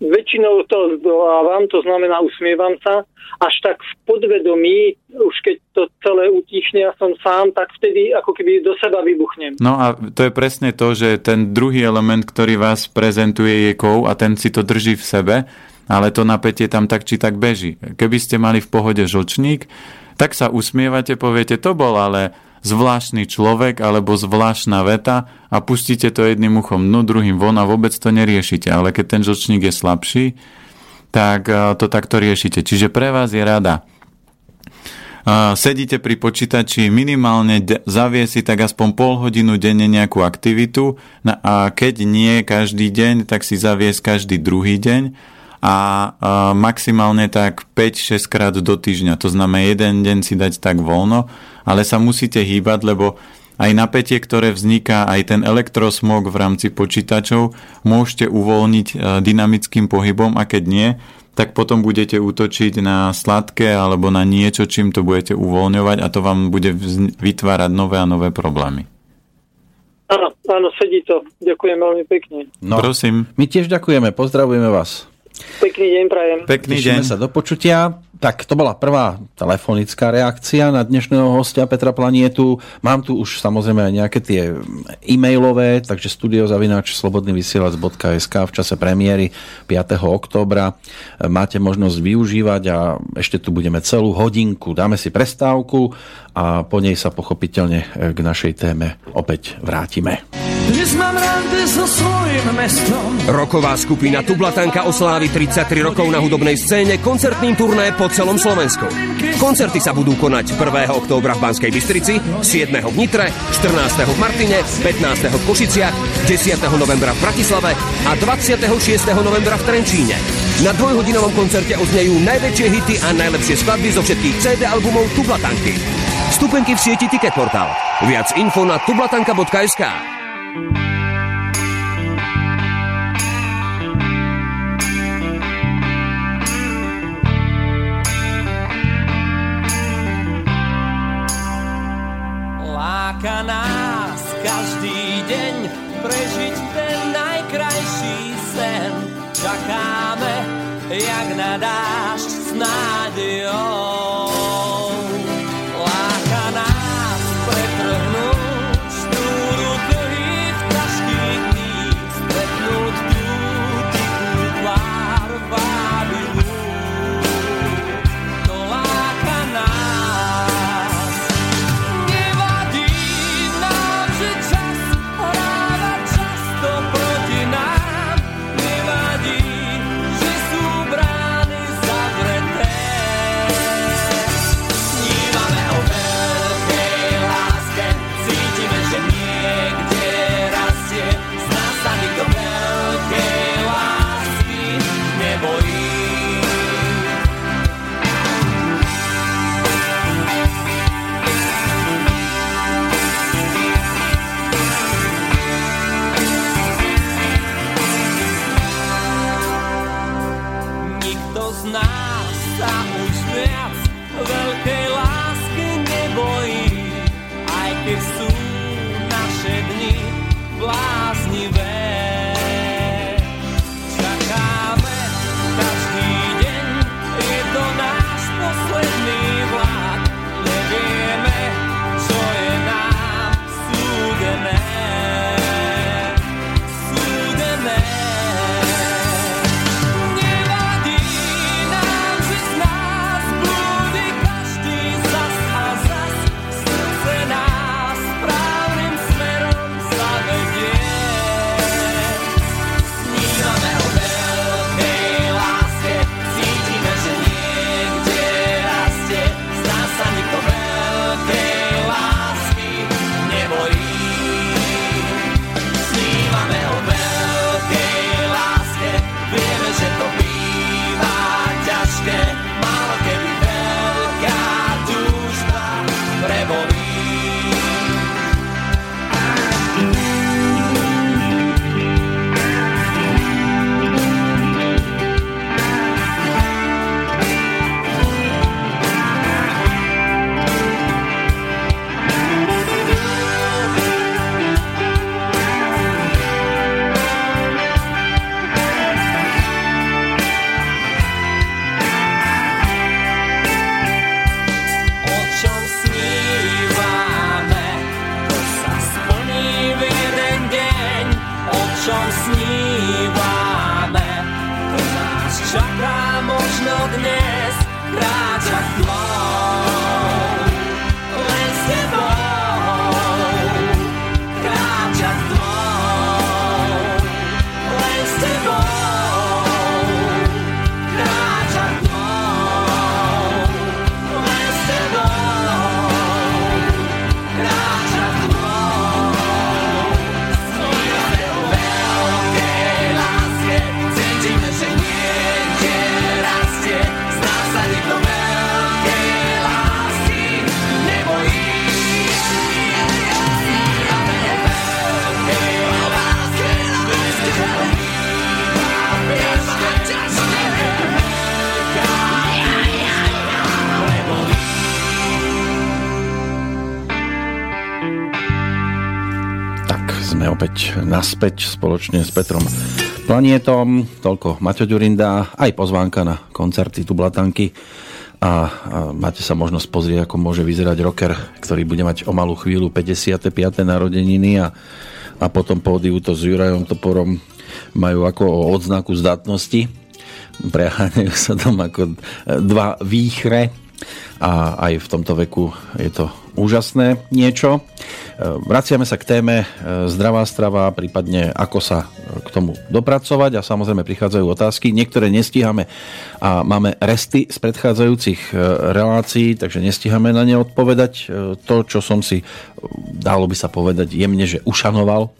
Väčšinou to zdolávam, to znamená usmievam sa, až tak v podvedomí, už keď to celé utichne a som sám, tak vtedy ako keby do seba vybuchnem. No a to je presne to, že ten druhý element, ktorý vás prezentuje je kov a ten si to drží v sebe, ale to napätie tam tak či tak beží. Keby ste mali v pohode žlčník, tak sa usmievate, poviete, to bol ale zvláštny človek alebo zvláštna veta a pustíte to jedným uchom no druhým von a vôbec to neriešite. Ale keď ten žlčník je slabší, tak eh, to takto riešite. Čiže pre vás je rada a sedíte pri počítači, minimálne zavie si tak aspoň pol hodinu denne nejakú aktivitu a keď nie každý deň, tak si zaviesť každý druhý deň a, a maximálne tak 5-6 krát do týždňa. To znamená jeden deň si dať tak voľno, ale sa musíte hýbať, lebo aj napätie, ktoré vzniká, aj ten elektrosmog v rámci počítačov môžete uvoľniť e, dynamickým pohybom a keď nie, tak potom budete útočiť na sladké alebo na niečo, čím to budete uvoľňovať a to vám bude vytvárať nové a nové problémy. Áno, áno, sedí to. Ďakujem veľmi pekne. No, Prosím, my tiež ďakujeme, pozdravujeme vás. Pekný deň prajem. pekný Tešíme deň. sa do počutia. Tak to bola prvá telefonická reakcia na dnešného hostia Petra Planietu. Mám tu už samozrejme aj nejaké tie e-mailové, takže studiozavináč slobodnyvysielac.sk v čase premiéry 5. októbra máte možnosť využívať a ešte tu budeme celú hodinku. Dáme si prestávku a po nej sa pochopiteľne k našej téme opäť vrátime. Dnes mám so svojím mestom. Roková skupina Tublatanka oslávi 33 rokov na hudobnej scéne koncertným turné po celom Slovensku. Koncerty sa budú konať 1. októbra v Banskej Bystrici, 7. v Nitre, 14. v Martine, 15. v Košiciach, 10. novembra v Bratislave a 26. novembra v Trenčíne. Na dvojhodinovom koncerte oznejú najväčšie hity a najlepšie skladby zo všetkých CD albumov Tublatanky. Vstupenky v sieti Ticketportal. Viac info na tublatanka.sk. Láka nás každý deň prežiť ten najkrajší sen. Čakáme, jak na dážď s nádejou. Naspäť spoločne s Petrom Planietom. Toľko Maťo Ďurinda, aj pozvánka na koncerty Tublatanky a, a máte sa možnosť pozrieť, ako môže vyzerať rocker, ktorý bude mať o malú chvíľu 55. narodeniny a, a potom pódiu to s Jurajom Toporom majú ako o odznaku zdatnosti. Preháňajú sa tam ako dva výchre a aj v tomto veku je to úžasné niečo. Vraciame sa k téme e, zdravá strava, prípadne ako sa tomu dopracovať a samozrejme prichádzajú otázky. Niektoré nestíhame a máme resty z predchádzajúcich e, relácií, takže nestíhame na ne odpovedať. E, to, čo som si, dalo by sa povedať, jemne, že ušanoval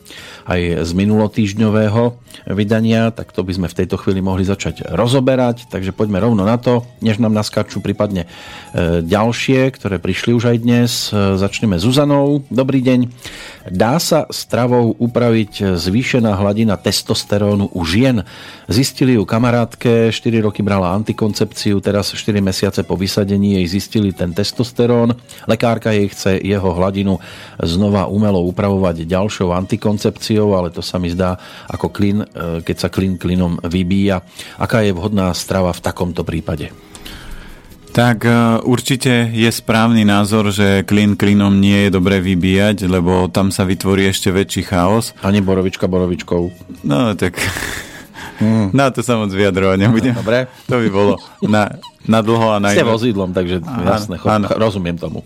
aj z minulotýždňového vydania, tak to by sme v tejto chvíli mohli začať rozoberať, takže poďme rovno na to, než nám naskačú prípadne e, ďalšie, ktoré prišli už aj dnes. E, začneme Zuzanou. Dobrý deň. Dá sa stravou upraviť zvýšená hladina testosterónu u žien? Zistili ju kamarátke, 4 roky brala antikoncepciu, teraz 4 mesiace po vysadení jej zistili ten testosterón. Lekárka jej chce jeho hladinu znova umelo upravovať ďalšou antikoncepciou, ale to sa mi zdá ako klin, e, keď sa klin klinom vybíja. Aká je vhodná strava v takomto prípade? Tak e, určite je správny názor, že klin klinom nie je dobré vybíjať, lebo tam sa vytvorí ešte väčší chaos. Ani borovička borovičkou. No tak Hmm. Na to sa moc vyjadrovať nebudem. Dobre. To by bolo na, na dlho a na Ste vozidlom, takže jasné, cho, rozumiem tomu.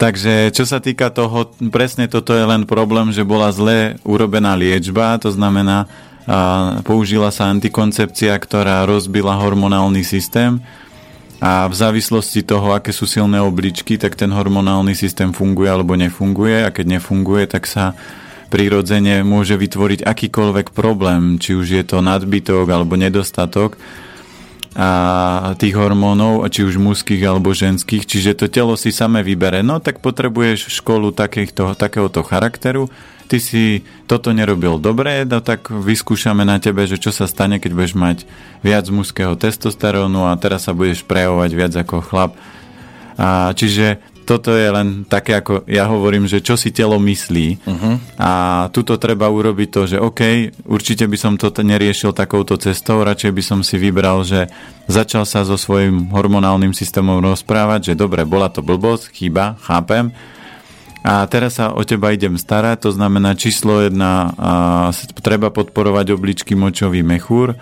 Takže čo sa týka toho, presne toto je len problém, že bola zle urobená liečba, to znamená, a použila sa antikoncepcia, ktorá rozbila hormonálny systém a v závislosti toho, aké sú silné obličky, tak ten hormonálny systém funguje alebo nefunguje. A keď nefunguje, tak sa prirodzene môže vytvoriť akýkoľvek problém, či už je to nadbytok alebo nedostatok a tých hormónov, či už mužských alebo ženských, čiže to telo si same vybere. No tak potrebuješ školu takýchto, takéhoto charakteru, ty si toto nerobil dobre, no tak vyskúšame na tebe, že čo sa stane, keď budeš mať viac mužského testosterónu a teraz sa budeš prejavovať viac ako chlap. A, čiže toto je len také, ako ja hovorím, že čo si telo myslí uh-huh. a tuto treba urobiť to, že OK, určite by som toto neriešil takouto cestou, radšej by som si vybral, že začal sa so svojím hormonálnym systémom rozprávať, že dobre, bola to blbosť, chyba, chápem, a teraz sa o teba idem starať, to znamená číslo jedna, a treba podporovať obličky močový mechúr,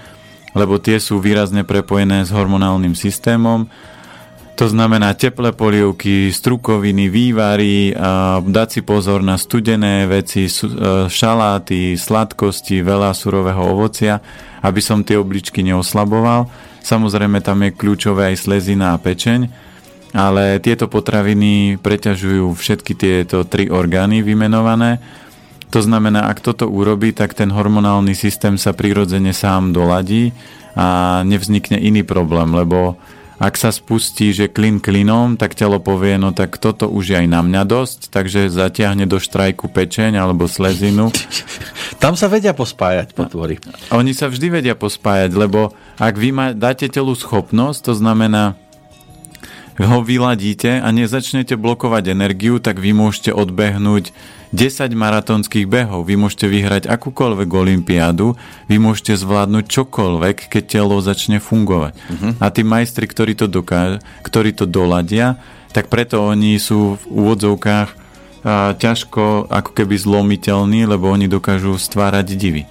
lebo tie sú výrazne prepojené s hormonálnym systémom. To znamená teplé polievky, strukoviny, vývary, dať si pozor na studené veci, e, šaláty, sladkosti, veľa surového ovocia, aby som tie obličky neoslaboval. Samozrejme tam je kľúčové aj slezina a pečeň ale tieto potraviny preťažujú všetky tieto tri orgány vymenované. To znamená, ak toto urobí, tak ten hormonálny systém sa prirodzene sám doladí a nevznikne iný problém, lebo ak sa spustí, že klin klinom, tak telo povie, no tak toto už je aj na mňa dosť, takže zatiahne do štrajku pečeň alebo slezinu. Tam sa vedia pospájať potvory. Oni sa vždy vedia pospájať, lebo ak vy dáte telu schopnosť, to znamená, ho vyladíte a nezačnete blokovať energiu, tak vy môžete odbehnúť 10 maratónskych behov, vy môžete vyhrať akúkoľvek olimpiádu, vy môžete zvládnuť čokoľvek, keď telo začne fungovať. Uh-huh. A tí majstri, ktorí to, dokáž, ktorí to doladia, tak preto oni sú v úvodzovkách a, ťažko ako keby zlomiteľní, lebo oni dokážu stvárať divy.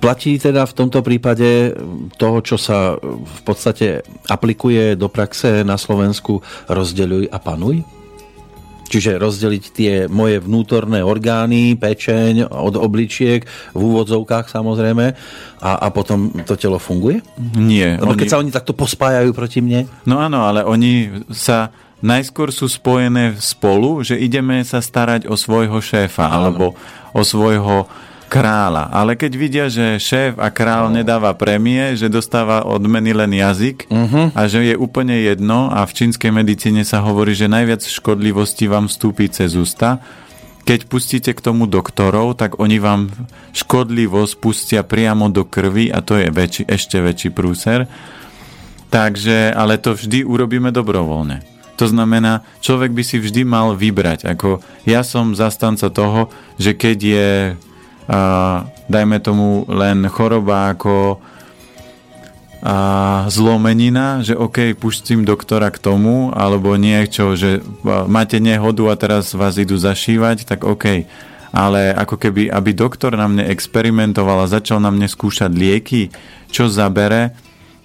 Platí teda v tomto prípade toho, čo sa v podstate aplikuje do praxe na Slovensku rozdeľuj a panuj? Čiže rozdeliť tie moje vnútorné orgány, pečeň od obličiek, v úvodzovkách samozrejme, a, a potom to telo funguje? Nie. Lebo oni... keď sa oni takto pospájajú proti mne? No áno, ale oni sa najskôr sú spojené spolu, že ideme sa starať o svojho šéfa, áno. alebo o svojho kráľa. Ale keď vidia, že šéf a král nedáva prémie, že dostáva odmeny len jazyk uh-huh. a že je úplne jedno a v čínskej medicíne sa hovorí, že najviac škodlivosti vám vstúpi cez ústa, keď pustíte k tomu doktorov, tak oni vám škodlivosť pustia priamo do krvi a to je väčší, ešte väčší prúser. Takže, ale to vždy urobíme dobrovoľne. To znamená, človek by si vždy mal vybrať. Ako ja som zastanca toho, že keď je dajme tomu len choroba ako a zlomenina, že OK, pustím doktora k tomu, alebo niečo, že máte nehodu a teraz vás idú zašívať, tak OK. Ale ako keby, aby doktor na mne experimentoval a začal na mne skúšať lieky, čo zabere,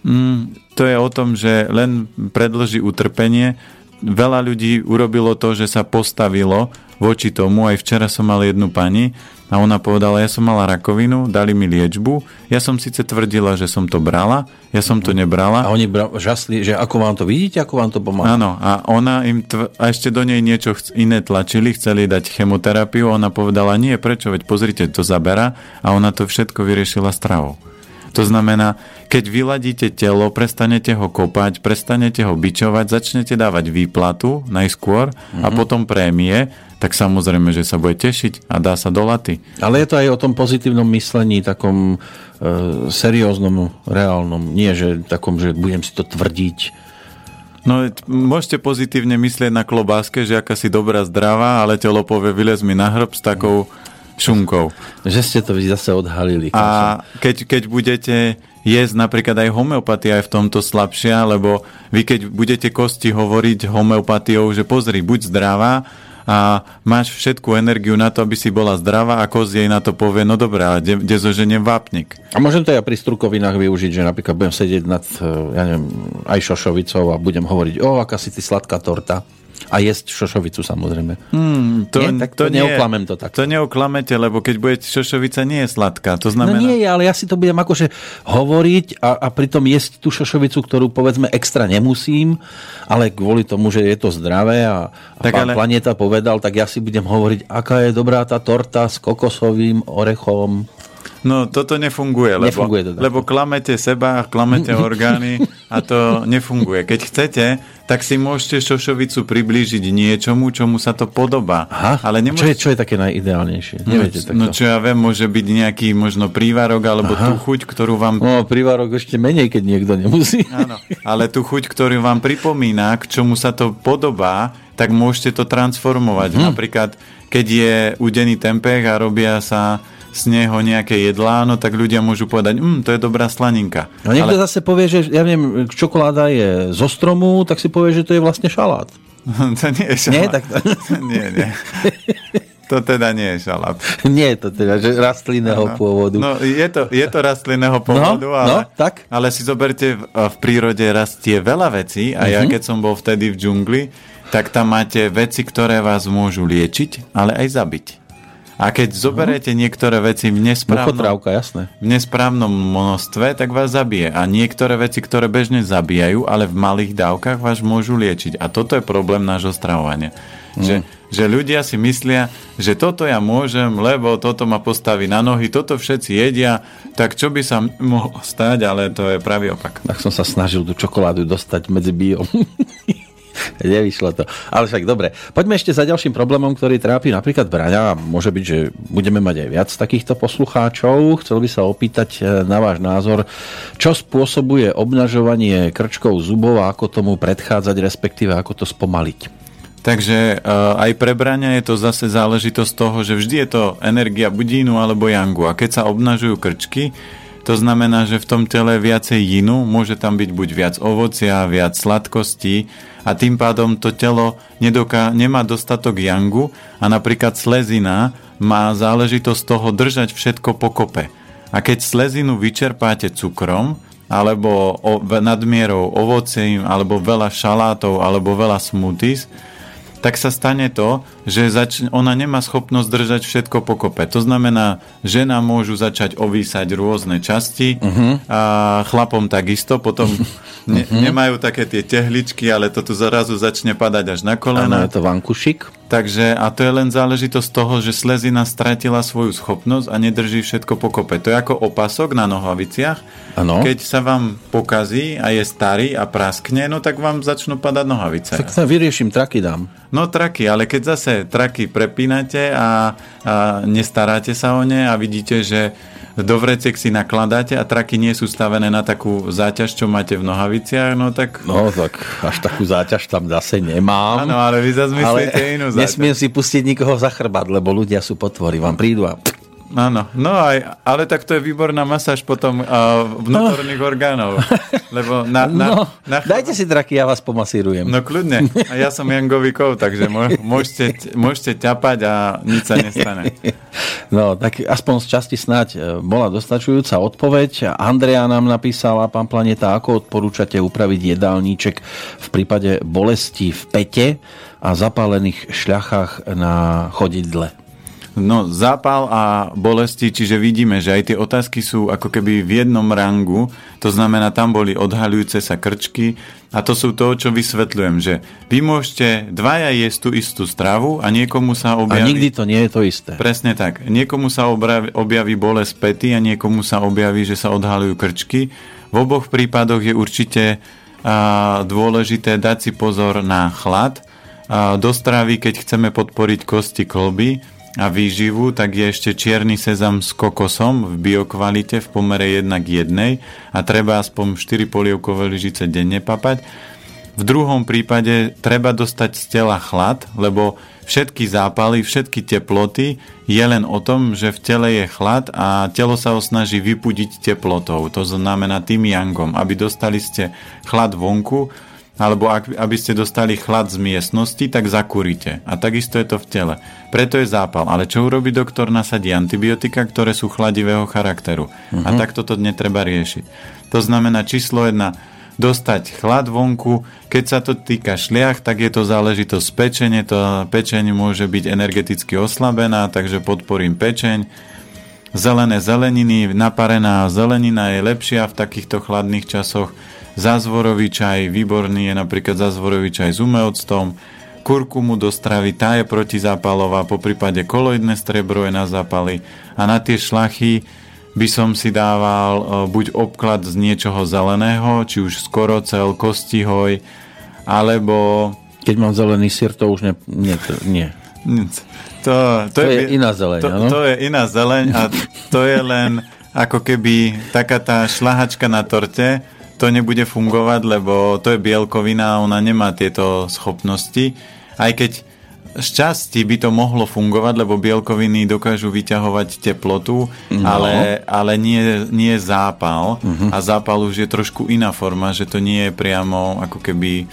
mm, to je o tom, že len predlží utrpenie. Veľa ľudí urobilo to, že sa postavilo voči tomu. Aj včera som mal jednu pani, a ona povedala, ja som mala rakovinu, dali mi liečbu, ja som síce tvrdila, že som to brala, ja som to nebrala. A oni bra- žasli, že ako vám to vidíte, ako vám to pomáha. Áno, a ona im tv- a ešte do nej niečo ch- iné tlačili, chceli dať chemoterapiu, ona povedala, nie, prečo, veď pozrite, to zabera a ona to všetko vyriešila stravou. To znamená, keď vyladíte telo, prestanete ho kopať, prestanete ho bičovať, začnete dávať výplatu najskôr mm-hmm. a mhm. potom prémie, tak samozrejme, že sa bude tešiť a dá sa do laty. Ale je to aj o tom pozitívnom myslení, takom e, serióznom, reálnom. Nie, že takom, že budem si to tvrdiť. No, môžete pozitívne myslieť na klobáske, že aká si dobrá, zdravá, ale telo povie, vylez mi na hrb s takou šunkou. Že ste to vy zase odhalili. A keď, keď budete jesť napríklad aj homeopatia je v tomto slabšia, lebo vy keď budete kosti hovoriť homeopatiou, že pozri, buď zdravá, a máš všetku energiu na to, aby si bola zdravá a koz jej na to povie, no dobré, ale kde zoženiem vápnik. A môžem to ja pri strukovinách využiť, že napríklad budem sedieť nad, e, ja neviem, aj šošovicou a budem hovoriť, o, aká si ty sladká torta a jesť šošovicu samozrejme. Hmm, to, nie, tak to, to neoklamem to tak. To neoklamete, lebo keď budete šošovica nie je sladká. To znamená... No nie je, ale ja si to budem akože hovoriť a, a pritom jesť tú šošovicu, ktorú povedzme extra nemusím, ale kvôli tomu, že je to zdravé a, a tak pán ale... Planeta povedal, tak ja si budem hovoriť, aká je dobrá tá torta s kokosovým orechom. No toto nefunguje, lebo, nefunguje to lebo klamete seba, klamete orgány a to nefunguje. Keď chcete, tak si môžete šošovicu priblížiť niečomu, čomu sa to podobá. Aha, Ale nemôžete... čo, je, čo je také najideálnejšie? No, Neviete no, no čo ja viem, môže byť nejaký možno prívarok alebo Aha. tú chuť, ktorú vám... No prívarok ešte menej, keď niekto nemusí. Áno, ale tú chuť, ktorú vám pripomína, k čomu sa to podobá, tak môžete to transformovať. Hm. Napríklad, keď je udený tempeh a robia sa z neho nejaké jedlá, no tak ľudia môžu povedať, mm, to je dobrá slaninka. A niekto Ale... zase povie, že ja viem, čokoláda je zo stromu, tak si povie, že to je vlastne šalát. to nie je šalát. Nie, tak to... nie, nie. To teda nie je šalát. Nie je to teda, že rastlinného no, pôvodu. No, je to, je to rastlinného no, pôvodu, no, ale, no, tak? ale si zoberte, v, v prírode rastie veľa vecí a uh-huh. ja mhm. keď som bol vtedy v džungli, tak tam máte veci, ktoré vás môžu liečiť, ale aj zabiť. A keď zoberete niektoré veci v nesprávnom, jasné. v nesprávnom množstve, tak vás zabije. A niektoré veci, ktoré bežne zabíjajú, ale v malých dávkach vás môžu liečiť. A toto je problém nášho stravovania. Mm. Že, že ľudia si myslia, že toto ja môžem, lebo toto ma postaví na nohy, toto všetci jedia, tak čo by sa mohlo stať, ale to je pravý opak. Tak som sa snažil tú čokoládu dostať medzi biom. Nevyšlo to. Ale však dobre. Poďme ešte za ďalším problémom, ktorý trápi napríklad Braňa. Môže byť, že budeme mať aj viac takýchto poslucháčov. Chcel by sa opýtať eh, na váš názor, čo spôsobuje obnažovanie krčkov zubov a ako tomu predchádzať, respektíve ako to spomaliť. Takže uh, aj pre Braňa je to zase záležitosť toho, že vždy je to energia budínu alebo jangu. A keď sa obnažujú krčky, to znamená, že v tom tele viacej jinu, môže tam byť buď viac ovocia, viac sladkostí a tým pádom to telo nedoká, nemá dostatok jangu a napríklad slezina má záležitosť toho držať všetko pokope. A keď slezinu vyčerpáte cukrom, alebo o, nadmierou ovocím, alebo veľa šalátov, alebo veľa smoothies, tak sa stane to, že zač- ona nemá schopnosť držať všetko pokope. To znamená, žena môžu začať ovýsať rôzne časti uh-huh. a chlapom takisto, potom ne- uh-huh. nemajú také tie tehličky, ale to tu zrazu začne padať až na kolena. Áno, je to vankušik. Takže, a to je len záležitosť toho, že slezina stratila svoju schopnosť a nedrží všetko pokope. To je ako opasok na nohaviciach. Ano. Keď sa vám pokazí a je starý a praskne, no tak vám začnú padať nohavice. Tak sa vyrieším, traky dám. No traky, ale keď zase traky prepínate a, a nestaráte sa o ne a vidíte, že do vrecek si nakladáte a traky nie sú stavené na takú záťaž, čo máte v nohaviciach, no tak... No tak až takú záťaž tam zase nemám. Áno, ale vy zase myslíte inú záťaž. Nesmiem si pustiť nikoho za chrbát, lebo ľudia sú potvory, vám prídu a Áno, no aj, ale tak to je výborná masáž potom uh, vnútorných no. orgánov. Lebo na, na, no, na, dajte si draky, ja vás pomasírujem. No kľudne, a ja som Jangovikov, takže môžete, môžete ťapať a nič sa nestane. No, tak aspoň z časti snáď e, bola dostačujúca odpoveď. Andrea nám napísala, pán Planeta, ako odporúčate upraviť jedálníček v prípade bolesti v pete a zapálených šľachách na chodidle. No, zápal a bolesti, čiže vidíme, že aj tie otázky sú ako keby v jednom rangu, to znamená, tam boli odhaľujúce sa krčky a to sú to, čo vysvetľujem, že vy môžete dvaja jesť tú istú stravu a niekomu sa objaví... A nikdy to nie je to isté. Presne tak. Niekomu sa objaví, objaví bolesť pety a niekomu sa objaví, že sa odhalujú krčky. V oboch prípadoch je určite a, dôležité dať si pozor na chlad, a, do stravy, keď chceme podporiť kosti kolby, a výživu, tak je ešte čierny sezam s kokosom v biokvalite v pomere 1 k 1 a treba aspoň 4 polievkové lyžice denne papať. V druhom prípade treba dostať z tela chlad, lebo všetky zápaly, všetky teploty je len o tom, že v tele je chlad a telo sa ho snaží vypudiť teplotou. To znamená tým yangom, aby dostali ste chlad vonku, alebo ak, aby ste dostali chlad z miestnosti, tak zakúrite. A takisto je to v tele. Preto je zápal. Ale čo urobí doktor? Nasadí antibiotika, ktoré sú chladivého charakteru. Uh-huh. A mhm. takto to netreba riešiť. To znamená číslo 1 dostať chlad vonku. Keď sa to týka šliach, tak je to záležitosť pečenie. To pečenie môže byť energeticky oslabená, takže podporím pečeň. Zelené zeleniny, naparená zelenina je lepšia v takýchto chladných časoch Zázvorový čaj, výborný je napríklad zázvorový čaj s umeoctom, kurkumu do stravy, tá je protizápalová, po prípade koloidné strebro je na zápaly a na tie šlachy by som si dával e, buď obklad z niečoho zeleného, či už skorocel, kostihoj, alebo... Keď mám zelený sír, to už ne, nie. To, nie. To, to, to je, je iná zeleň, to, to je iná zeleň a to je len ako keby taká tá šlahačka na torte, to nebude fungovať, lebo to je bielkovina a ona nemá tieto schopnosti. Aj keď z časti by to mohlo fungovať, lebo bielkoviny dokážu vyťahovať teplotu, no. ale, ale nie, nie zápal. Uh-huh. A zápal už je trošku iná forma, že to nie je priamo ako keby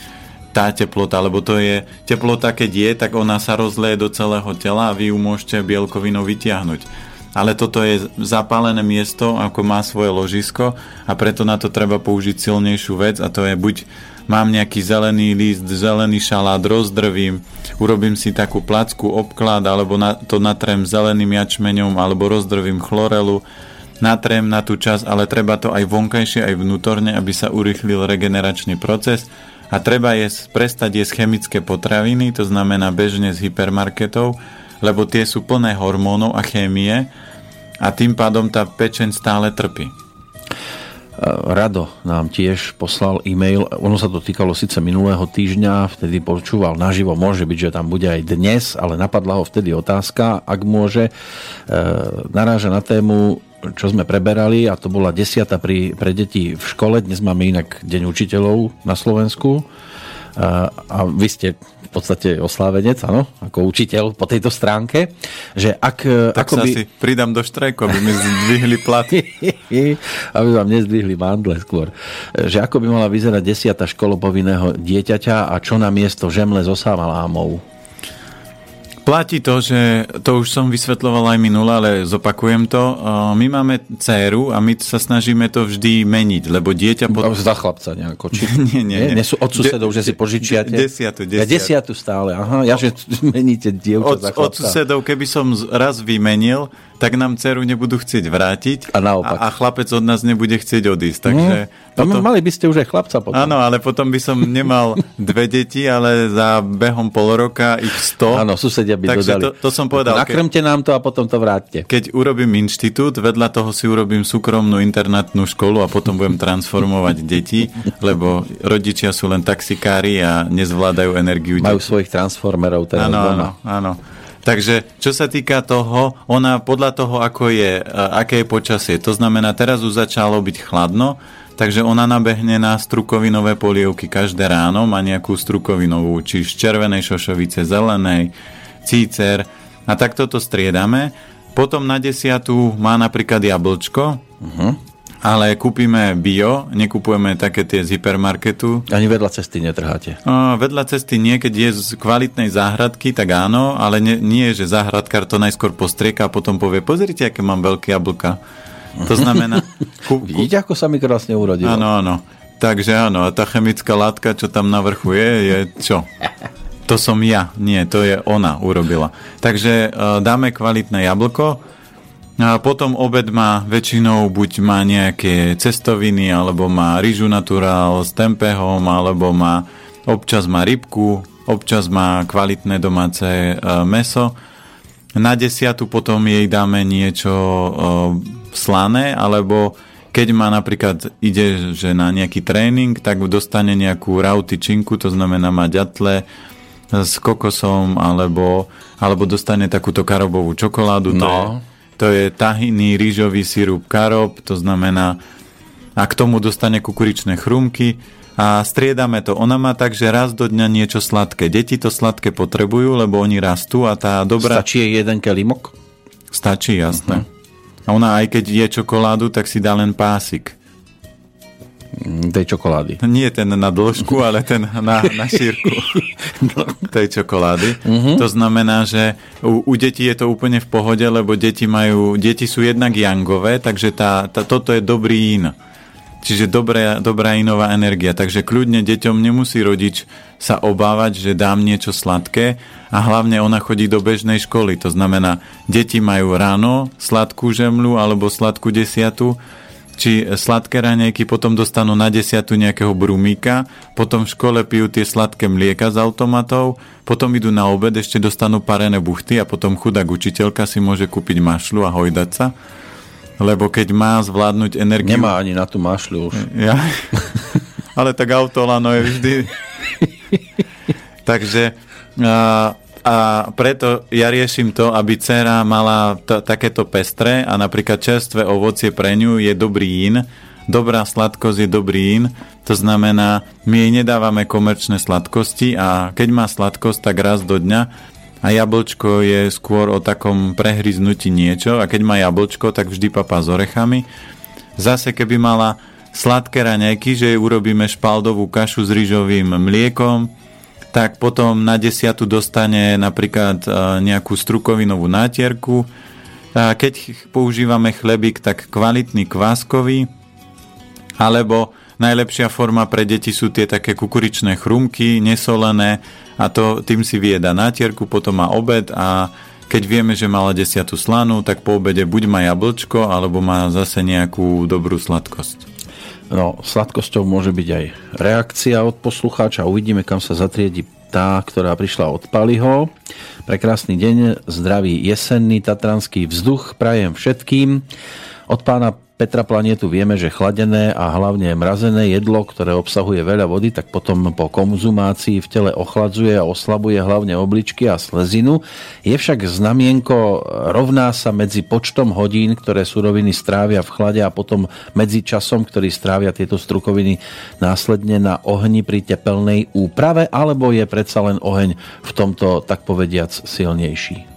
tá teplota, lebo to je teplota, keď je, tak ona sa rozleje do celého tela a vy ju môžete bielkovinou vyťahnuť ale toto je zapálené miesto, ako má svoje ložisko a preto na to treba použiť silnejšiu vec a to je buď mám nejaký zelený list, zelený šalát, rozdrvím, urobím si takú placku, obklad, alebo na, to natrem zeleným jačmeňom, alebo rozdrvím chlorelu, natrem na tú časť, ale treba to aj vonkajšie, aj vnútorne, aby sa urychlil regeneračný proces. A treba jesť, prestať jesť chemické potraviny, to znamená bežne z hypermarketov, lebo tie sú plné hormónov a chémie a tým pádom tá pečeň stále trpí. Rado nám tiež poslal e-mail, ono sa to týkalo síce minulého týždňa, vtedy počúval naživo, môže byť, že tam bude aj dnes, ale napadla ho vtedy otázka, ak môže, e, naráža na tému, čo sme preberali a to bola desiata pri, pre deti v škole, dnes máme inak Deň učiteľov na Slovensku a, vy ste podstate oslávenec, áno, ako učiteľ po tejto stránke, že ak... E, tak ako sa by... si pridám do štrajku, aby mi zdvihli plat. aby vám nezdvihli mandle skôr. Že ako by mala vyzerať desiata školopovinného dieťaťa a čo na miesto žemle so sámalámou? Platí to, že to už som vysvetloval aj minule, ale zopakujem to. My máme dceru a my sa snažíme to vždy meniť, lebo dieťa... Pod... Za chlapca nejako, či... nie, nie, nie. nie sú od susedov, De, že si požičiate? Desiatu, desiatu. Ja desiatu stále, aha. Ja, že meníte dievča od, za chlapca. Od susedov, keby som raz vymenil, tak nám dceru nebudú chcieť vrátiť a, naopak. a, a chlapec od nás nebude chcieť odísť. Takže mm. potom... Mali by ste už aj chlapca potom. Áno, ale potom by som nemal dve deti, ale za behom pol roka ich sto. Áno, susedia by Takže dodali. To, to som povedal. Nakrmte nám to a potom to vráťte. Keď urobím inštitút, vedľa toho si urobím súkromnú internátnu školu a potom budem transformovať deti, lebo rodičia sú len taxikári a nezvládajú energiu. Majú svojich transformerov teraz áno, Áno, áno. Takže čo sa týka toho, ona podľa toho, ako je, aké je počasie, to znamená, teraz už začalo byť chladno, takže ona nabehne na strukovinové polievky každé ráno, má nejakú strukovinovú, či z červenej šošovice, zelenej, cícer a takto to striedame Potom na desiatu má napríklad jablčko, uh-huh. ale kúpime bio, nekupujeme také tie z hypermarketu. Ani vedľa cesty netrháte. No, vedľa cesty nie, keď je z kvalitnej záhradky, tak áno, ale nie, nie že záhradkár to najskôr postrieka a potom povie, pozrite, aké mám veľké jablka. To znamená... Kú, kú... Vidíte, ako sa mi krásne urodilo. Áno, áno. Takže áno, a tá chemická látka, čo tam na vrchu je, je čo? To som ja, nie, to je ona urobila. Takže uh, dáme kvalitné jablko, a potom obed má väčšinou buď má nejaké cestoviny, alebo má rýžu naturál s tempehom, alebo má občas má rybku, občas má kvalitné domáce uh, meso. Na desiatu potom jej dáme niečo uh, slané, alebo keď má napríklad, ide že na nejaký tréning, tak dostane nejakú rautičinku, to znamená má ďatle s kokosom, alebo, alebo dostane takúto karobovú čokoládu. No. To, je, to je tahiny, rýžový sirup karob, to znamená a k tomu dostane kukuričné chrumky a striedame to. Ona má tak, že raz do dňa niečo sladké. Deti to sladké potrebujú, lebo oni rastú a tá dobrá... Stačí jeden kelimok? Stačí, jasné. Uh-huh. A ona aj keď je čokoládu, tak si dá len pásik. Tej čokolády. Nie ten na dĺžku, ale ten na, na šírku tej čokolády. Uh-huh. To znamená, že u, u detí je to úplne v pohode, lebo deti majú, deti sú jednak jangové, takže tá, tá, toto je dobrý in. Čiže dobrá, dobrá inová energia. Takže kľudne deťom nemusí rodič sa obávať, že dám niečo sladké a hlavne ona chodí do bežnej školy. To znamená, deti majú ráno sladkú žemlu alebo sladkú desiatu, či sladké raňajky, potom dostanú na desiatu nejakého brumíka, potom v škole pijú tie sladké mlieka z automatov, potom idú na obed, ešte dostanú parené buchty a potom chudák učiteľka si môže kúpiť mašlu a hojdať sa lebo keď má zvládnuť energiu... Nemá ani na tú mašľu už. Ja? Ale tak autolano je vždy... Takže a, a preto ja riešim to, aby dcera mala t- takéto pestré a napríklad čerstvé ovocie pre ňu je dobrý in, dobrá sladkosť je dobrý in, to znamená, my jej nedávame komerčné sladkosti a keď má sladkosť, tak raz do dňa a jablčko je skôr o takom prehryznutí niečo a keď má jablčko, tak vždy papá s orechami. Zase keby mala sladké raňajky, že jej urobíme špaldovú kašu s rýžovým mliekom, tak potom na desiatu dostane napríklad e, nejakú strukovinovú nátierku. A keď používame chlebík, tak kvalitný kváskový, alebo Najlepšia forma pre deti sú tie také kukuričné chrumky, nesolené a to tým si vieda nátierku, potom má obed a keď vieme, že mala desiatu slanu, tak po obede buď má jablčko, alebo má zase nejakú dobrú sladkosť. No, sladkosťou môže byť aj reakcia od poslucháča. Uvidíme, kam sa zatriedi tá, ktorá prišla od Paliho. Prekrásny deň, zdravý jesenný tatranský vzduch prajem všetkým. Od pána Petra Planetu vieme, že chladené a hlavne mrazené jedlo, ktoré obsahuje veľa vody, tak potom po konzumácii v tele ochladzuje a oslabuje hlavne obličky a slezinu. Je však znamienko rovná sa medzi počtom hodín, ktoré suroviny strávia v chlade a potom medzi časom, ktorý strávia tieto strukoviny následne na ohni pri tepelnej úprave, alebo je predsa len oheň v tomto, tak povediac, silnejší?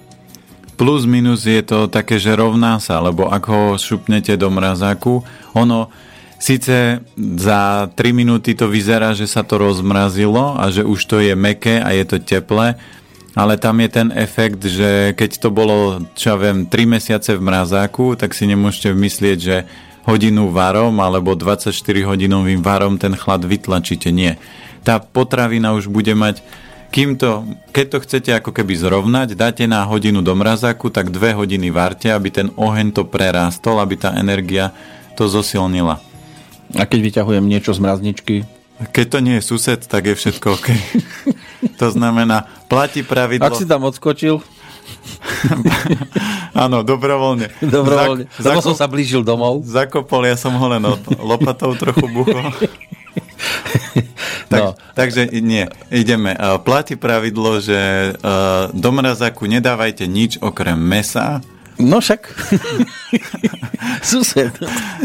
Plus minus je to také, že rovná sa, lebo ak ho šupnete do mrazáku, ono síce za 3 minúty to vyzerá, že sa to rozmrazilo a že už to je meké a je to teplé, ale tam je ten efekt, že keď to bolo, čo ja viem, 3 mesiace v mrazáku, tak si nemôžete myslieť, že hodinu varom alebo 24 hodinovým varom ten chlad vytlačíte. Nie. Tá potravina už bude mať kým to, keď to chcete ako keby zrovnať, dáte na hodinu do mrazáku, tak dve hodiny varte, aby ten oheň to prerástol, aby tá energia to zosilnila. A keď vyťahujem niečo z mrazničky? Keď to nie je sused, tak je všetko OK. to znamená, platí pravidlo... Ak si tam odskočil? Áno, dobrovoľne. Dobrovoľne. Zak, zako, som sa blížil domov. Zakopol, ja som ho len lopatou trochu buchol. tak, no. Takže nie, ideme. Platí pravidlo, že do mrazáku nedávajte nič okrem mesa. No však. Sused.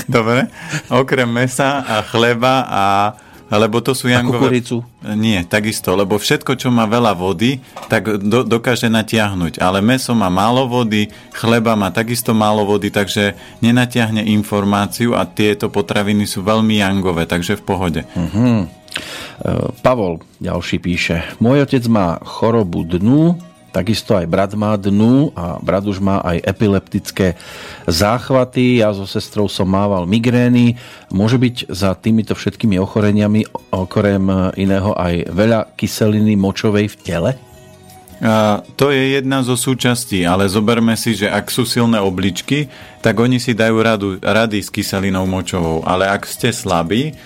Dobre. Okrem mesa a chleba a Lebo to sú A jangové... kukuricu? Nie, takisto, lebo všetko, čo má veľa vody, tak do, dokáže natiahnuť. Ale meso má málo vody, chleba má takisto málo vody, takže nenatiahne informáciu a tieto potraviny sú veľmi jangové, takže v pohode. Uh-huh. Pavol ďalší píše, môj otec má chorobu dnu, takisto aj brat má dnu a brat už má aj epileptické záchvaty. Ja so sestrou som mával migrény. Môže byť za týmito všetkými ochoreniami okrem iného aj veľa kyseliny močovej v tele? A to je jedna zo súčastí, ale zoberme si, že ak sú silné obličky, tak oni si dajú radu, rady s kyselinou močovou. Ale ak ste slabí,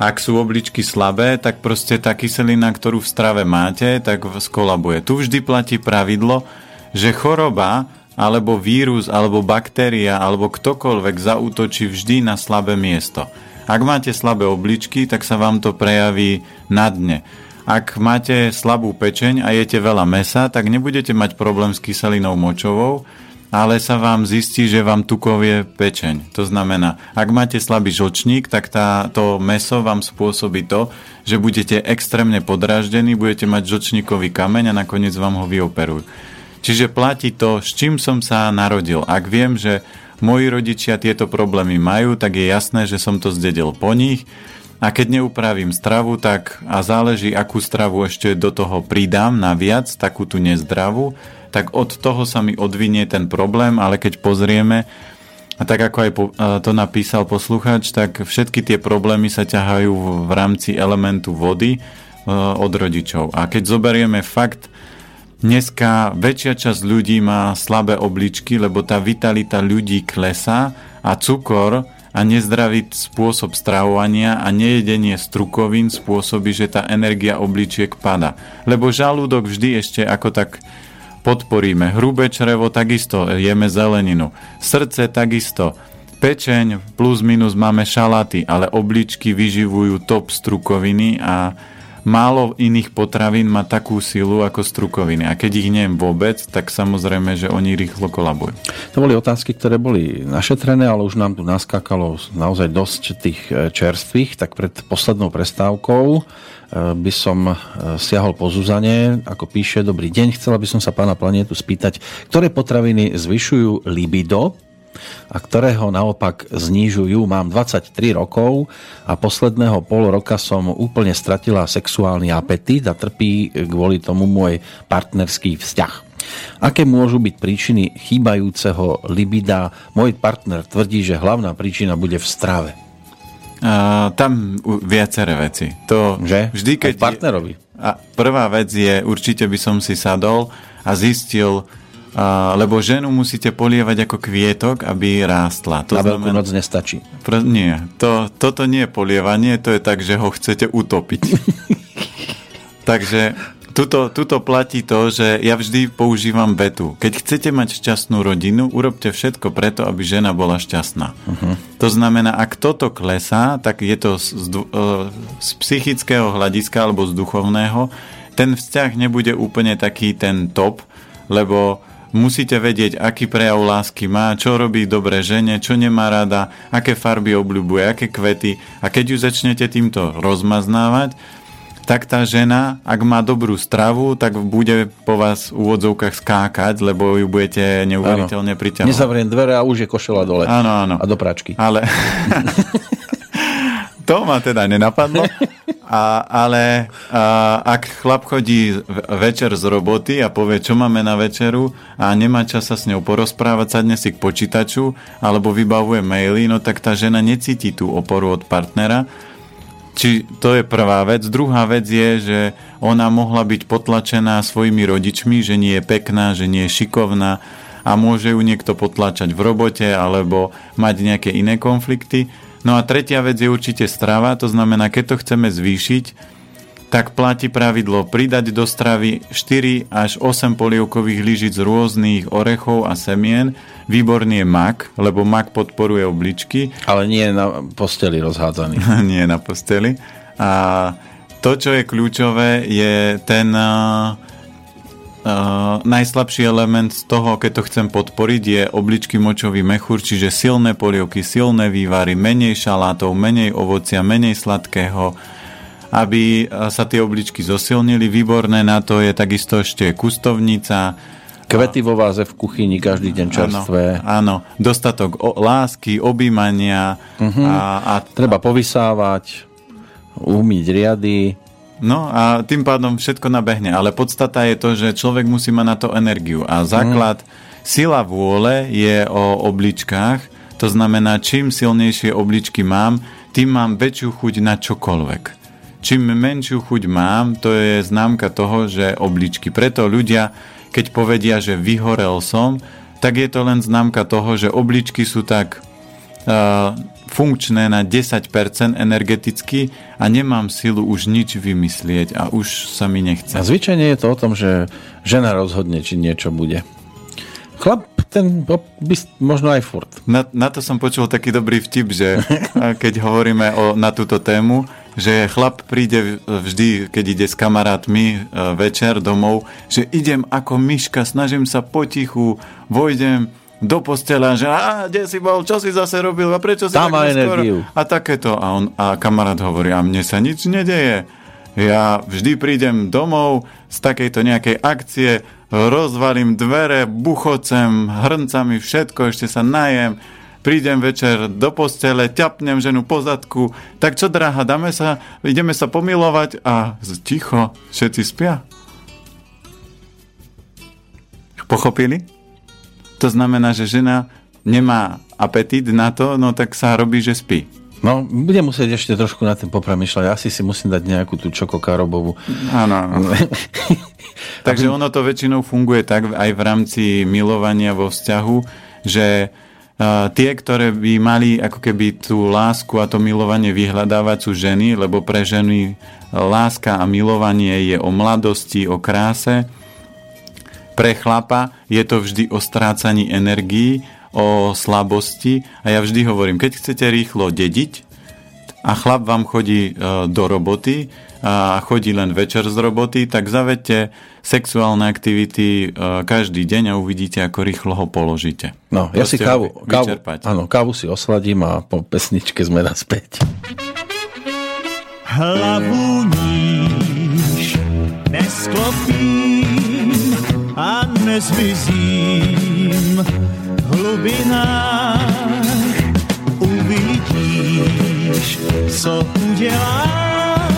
ak sú obličky slabé, tak proste tá kyselina, ktorú v strave máte, tak skolabuje. Tu vždy platí pravidlo, že choroba alebo vírus, alebo baktéria, alebo ktokoľvek zaútočí vždy na slabé miesto. Ak máte slabé obličky, tak sa vám to prejaví na dne. Ak máte slabú pečeň a jete veľa mesa, tak nebudete mať problém s kyselinou močovou, ale sa vám zistí, že vám tukovie pečeň. To znamená, ak máte slabý žlčník, tak tá, to meso vám spôsobí to, že budete extrémne podráždení, budete mať žlčníkový kameň a nakoniec vám ho vyoperujú. Čiže platí to, s čím som sa narodil. Ak viem, že moji rodičia tieto problémy majú, tak je jasné, že som to zdedil po nich. A keď neupravím stravu, tak a záleží, akú stravu ešte do toho pridám naviac, takú tú nezdravú, tak od toho sa mi odvinie ten problém, ale keď pozrieme, a tak ako aj to napísal posluchač, tak všetky tie problémy sa ťahajú v rámci elementu vody od rodičov. A keď zoberieme fakt, dneska väčšia časť ľudí má slabé obličky, lebo tá vitalita ľudí klesá a cukor a nezdravý spôsob stravovania a nejedenie strukovín spôsobí, že tá energia obličiek pada. Lebo žalúdok vždy ešte ako tak podporíme. Hrubé črevo takisto, jeme zeleninu. Srdce takisto. Pečeň plus minus máme šalaty, ale obličky vyživujú top strukoviny a málo iných potravín má takú silu ako strukoviny. A keď ich nejem vôbec, tak samozrejme, že oni rýchlo kolabujú. To boli otázky, ktoré boli našetrené, ale už nám tu naskákalo naozaj dosť tých e, čerstvých, tak pred poslednou prestávkou by som e, siahol po Zuzane, ako píše, dobrý deň, chcela by som sa pána planetu spýtať, ktoré potraviny zvyšujú libido a ktorého naopak znižujú. Mám 23 rokov a posledného pol roka som úplne stratila sexuálny apetit a trpí kvôli tomu môj partnerský vzťah. Aké môžu byť príčiny chýbajúceho libida? Môj partner tvrdí, že hlavná príčina bude v strave. Uh, tam viaceré veci. To že? Vždy, keď... Aj partnerovi. A prvá vec je, určite by som si sadol a zistil, uh, lebo ženu musíte polievať ako kvietok, aby rástla. To Na veľkú noc nestačí. Pr- nie, to, toto nie je polievanie, to je tak, že ho chcete utopiť. Takže Tuto, tuto platí to, že ja vždy používam vetu. Keď chcete mať šťastnú rodinu, urobte všetko preto, aby žena bola šťastná. Uh-huh. To znamená, ak toto klesá, tak je to z, z, e, z psychického hľadiska alebo z duchovného. Ten vzťah nebude úplne taký ten top, lebo musíte vedieť, aký prejav lásky má, čo robí dobre žene, čo nemá rada, aké farby obľúbuje, aké kvety. A keď ju začnete týmto rozmaznávať, tak tá žena, ak má dobrú stravu, tak bude po vás v úvodzovkách skákať, lebo ju budete neuveriteľne priťahovať. Nezavriem dvere a už je košela dole. Áno, áno. A do pračky. Ale... to ma teda nenapadlo. A, ale a, ak chlap chodí večer z roboty a povie, čo máme na večeru a nemá čas sa s ňou porozprávať, sadne si k počítaču alebo vybavuje maily, no tak tá žena necíti tú oporu od partnera či to je prvá vec. Druhá vec je, že ona mohla byť potlačená svojimi rodičmi, že nie je pekná, že nie je šikovná a môže ju niekto potlačať v robote alebo mať nejaké iné konflikty. No a tretia vec je určite strava, to znamená, keď to chceme zvýšiť, tak platí pravidlo pridať do stravy 4 až 8 polievkových lyžic rôznych orechov a semien. Výborný je mak, lebo mak podporuje obličky. Ale nie na posteli rozhádzaný. nie na posteli. A to, čo je kľúčové, je ten uh, uh, najslabší element z toho, keď to chcem podporiť, je obličky močový mechúr, čiže silné polievky, silné vývary, menej šalátov, menej ovocia, menej sladkého, aby sa tie obličky zosilnili. Výborné na to je takisto ešte kustovnica, Kvety vo váze v kuchyni každý deň čerstvé. Áno, áno. dostatok o, lásky, objímania. Uh-huh. A, a, Treba povysávať, umyť riady. No a tým pádom všetko nabehne. Ale podstata je to, že človek musí mať na to energiu. A základ, uh-huh. sila vôle je o obličkách. To znamená, čím silnejšie obličky mám, tým mám väčšiu chuť na čokoľvek. Čím menšiu chuť mám, to je známka toho, že obličky. Preto ľudia keď povedia, že vyhorel som, tak je to len známka toho, že obličky sú tak uh, funkčné na 10% energeticky a nemám silu už nič vymyslieť a už sa mi nechce. A zvyčajne je to o tom, že žena rozhodne, či niečo bude. Chlap, ten by možno aj furt. Na, na to som počul taký dobrý vtip, že keď hovoríme o, na túto tému, že chlap príde vždy, keď ide s kamarátmi e, večer domov, že idem ako myška, snažím sa potichu, vojdem do postela, že a kde si bol, čo si zase robil a prečo si Tam tak energiu. A takéto. A, on, a kamarát hovorí, a mne sa nič nedeje. Ja vždy prídem domov z takejto nejakej akcie, rozvalím dvere, buchocem, hrncami, všetko, ešte sa najem, prídem večer do postele, ťapnem ženu po zadku, tak čo drahá, dáme sa, ideme sa pomilovať a ticho, všetci spia. Pochopili? To znamená, že žena nemá apetít na to, no tak sa robí, že spí. No, budem musieť ešte trošku na tým popremýšľať. Asi si musím dať nejakú tú čokokarobovú. Áno, áno. Takže ono to väčšinou funguje tak aj v rámci milovania vo vzťahu, že tie, ktoré by mali ako keby tú lásku a to milovanie vyhľadávať sú ženy, lebo pre ženy láska a milovanie je o mladosti, o kráse. Pre chlapa je to vždy o strácaní energií, o slabosti a ja vždy hovorím, keď chcete rýchlo dediť a chlap vám chodí e, do roboty, a chodí len večer z roboty, tak zavedte sexuálne aktivity e, každý deň a uvidíte, ako rýchlo ho položíte. No, ja si kávu, kávu, áno, kávu si osladím a po pesničke sme naspäť. Hlavu níž nesklopím a nezvizím v hlubinách uvidíš, co udělám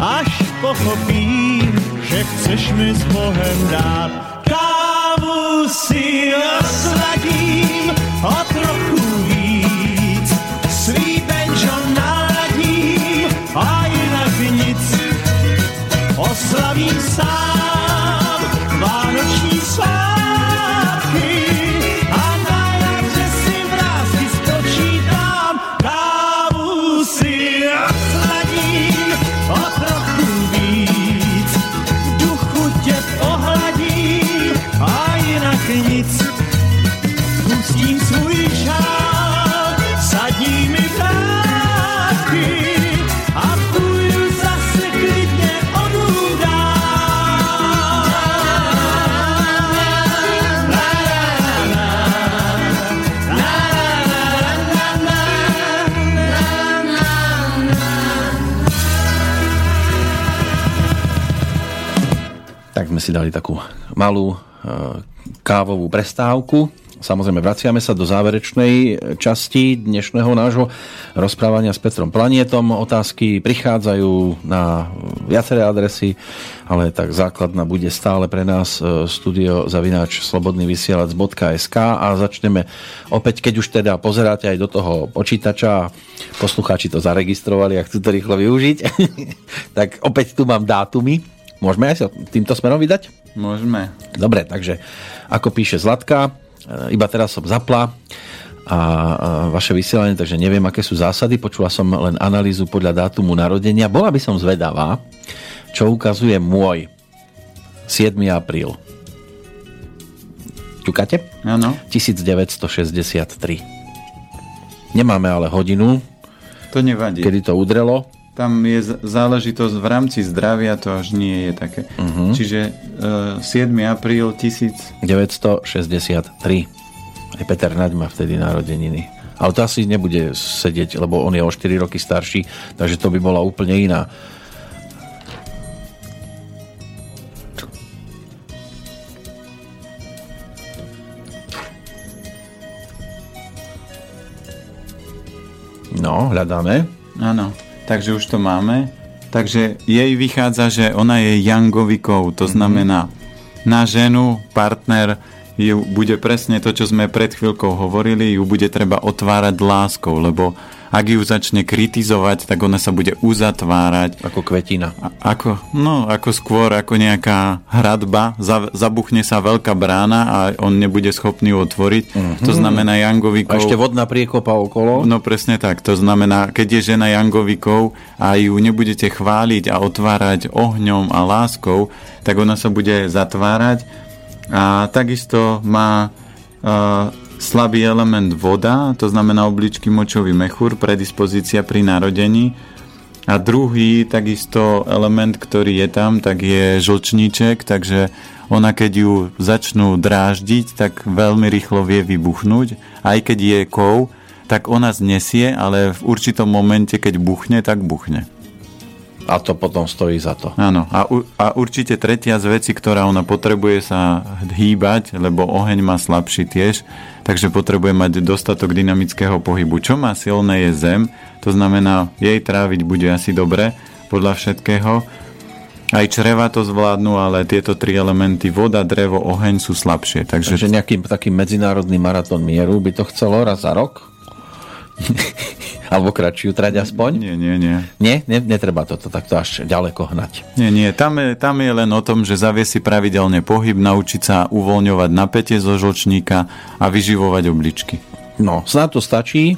až pochopím, že chceš mi s Bohem dát. Kávu si osladím o trochu víc, svý benžo naladím a jinak nic. Oslavím sám sme si dali takú malú e, kávovú prestávku. Samozrejme, vraciame sa do záverečnej časti dnešného nášho rozprávania s Petrom Planietom. Otázky prichádzajú na viaceré adresy, ale tak základná bude stále pre nás e, studio zavináč slobodnyvysielac.sk a začneme opäť, keď už teda pozeráte aj do toho počítača, poslucháči to zaregistrovali a chcú to rýchlo využiť, tak opäť tu mám dátumy. Môžeme aj sa týmto smerom vydať? Môžeme. Dobre, takže ako píše Zlatka, e, iba teraz som zapla a vaše vysielanie, takže neviem, aké sú zásady. Počula som len analýzu podľa dátumu narodenia. Bola by som zvedavá, čo ukazuje môj 7. apríl. Ťukáte? Áno. 1963. Nemáme ale hodinu, To nevadí. kedy to udrelo tam je záležitosť v rámci zdravia, to až nie je také. Uh-huh. Čiže e, 7. apríl 1963. Aj Peter Naď má vtedy narodeniny. Ale to asi nebude sedieť, lebo on je o 4 roky starší, takže to by bola úplne iná. No, hľadáme. Áno takže už to máme. Takže jej vychádza, že ona je Jangovikou, to znamená na ženu, partner ju bude presne to, čo sme pred chvíľkou hovorili, ju bude treba otvárať láskou, lebo ak ju začne kritizovať, tak ona sa bude uzatvárať. Ako kvetina. A- Ako, no, ako skôr ako nejaká hradba, za, zabuchne sa veľká brána a on nebude schopný ju otvoriť. To znamená A Jangovikov... ešte vodná priekopa okolo. No presne tak. To znamená, keď je žena Jangovikov a ju nebudete chváliť a otvárať ohňom a láskou, tak ona sa bude zatvárať a takisto má uh, slabý element voda, to znamená obličky močový mechúr, predispozícia pri narodení. A druhý takisto element, ktorý je tam, tak je žlčníček, takže ona keď ju začnú dráždiť, tak veľmi rýchlo vie vybuchnúť. Aj keď je kov, tak ona znesie, ale v určitom momente, keď buchne, tak buchne. A to potom stojí za to. Áno, a, u- a určite tretia z vecí, ktorá ona potrebuje sa hýbať, lebo oheň má slabší tiež, takže potrebuje mať dostatok dynamického pohybu. Čo má silné je zem, to znamená, jej tráviť bude asi dobre, podľa všetkého. Aj čreva to zvládnu, ale tieto tri elementy, voda, drevo, oheň sú slabšie. Takže, Takže nejaký taký medzinárodný maratón mieru by to chcelo raz za rok? Alebo kratšiu trať aspoň? Nie, nie, nie. Nie, ne, netreba toto takto až ďaleko hnať. Nie, nie, tam je, tam je len o tom, že zavie si pravidelne pohyb, naučiť sa uvoľňovať napätie zo žlčníka a vyživovať obličky. No, snad to stačí.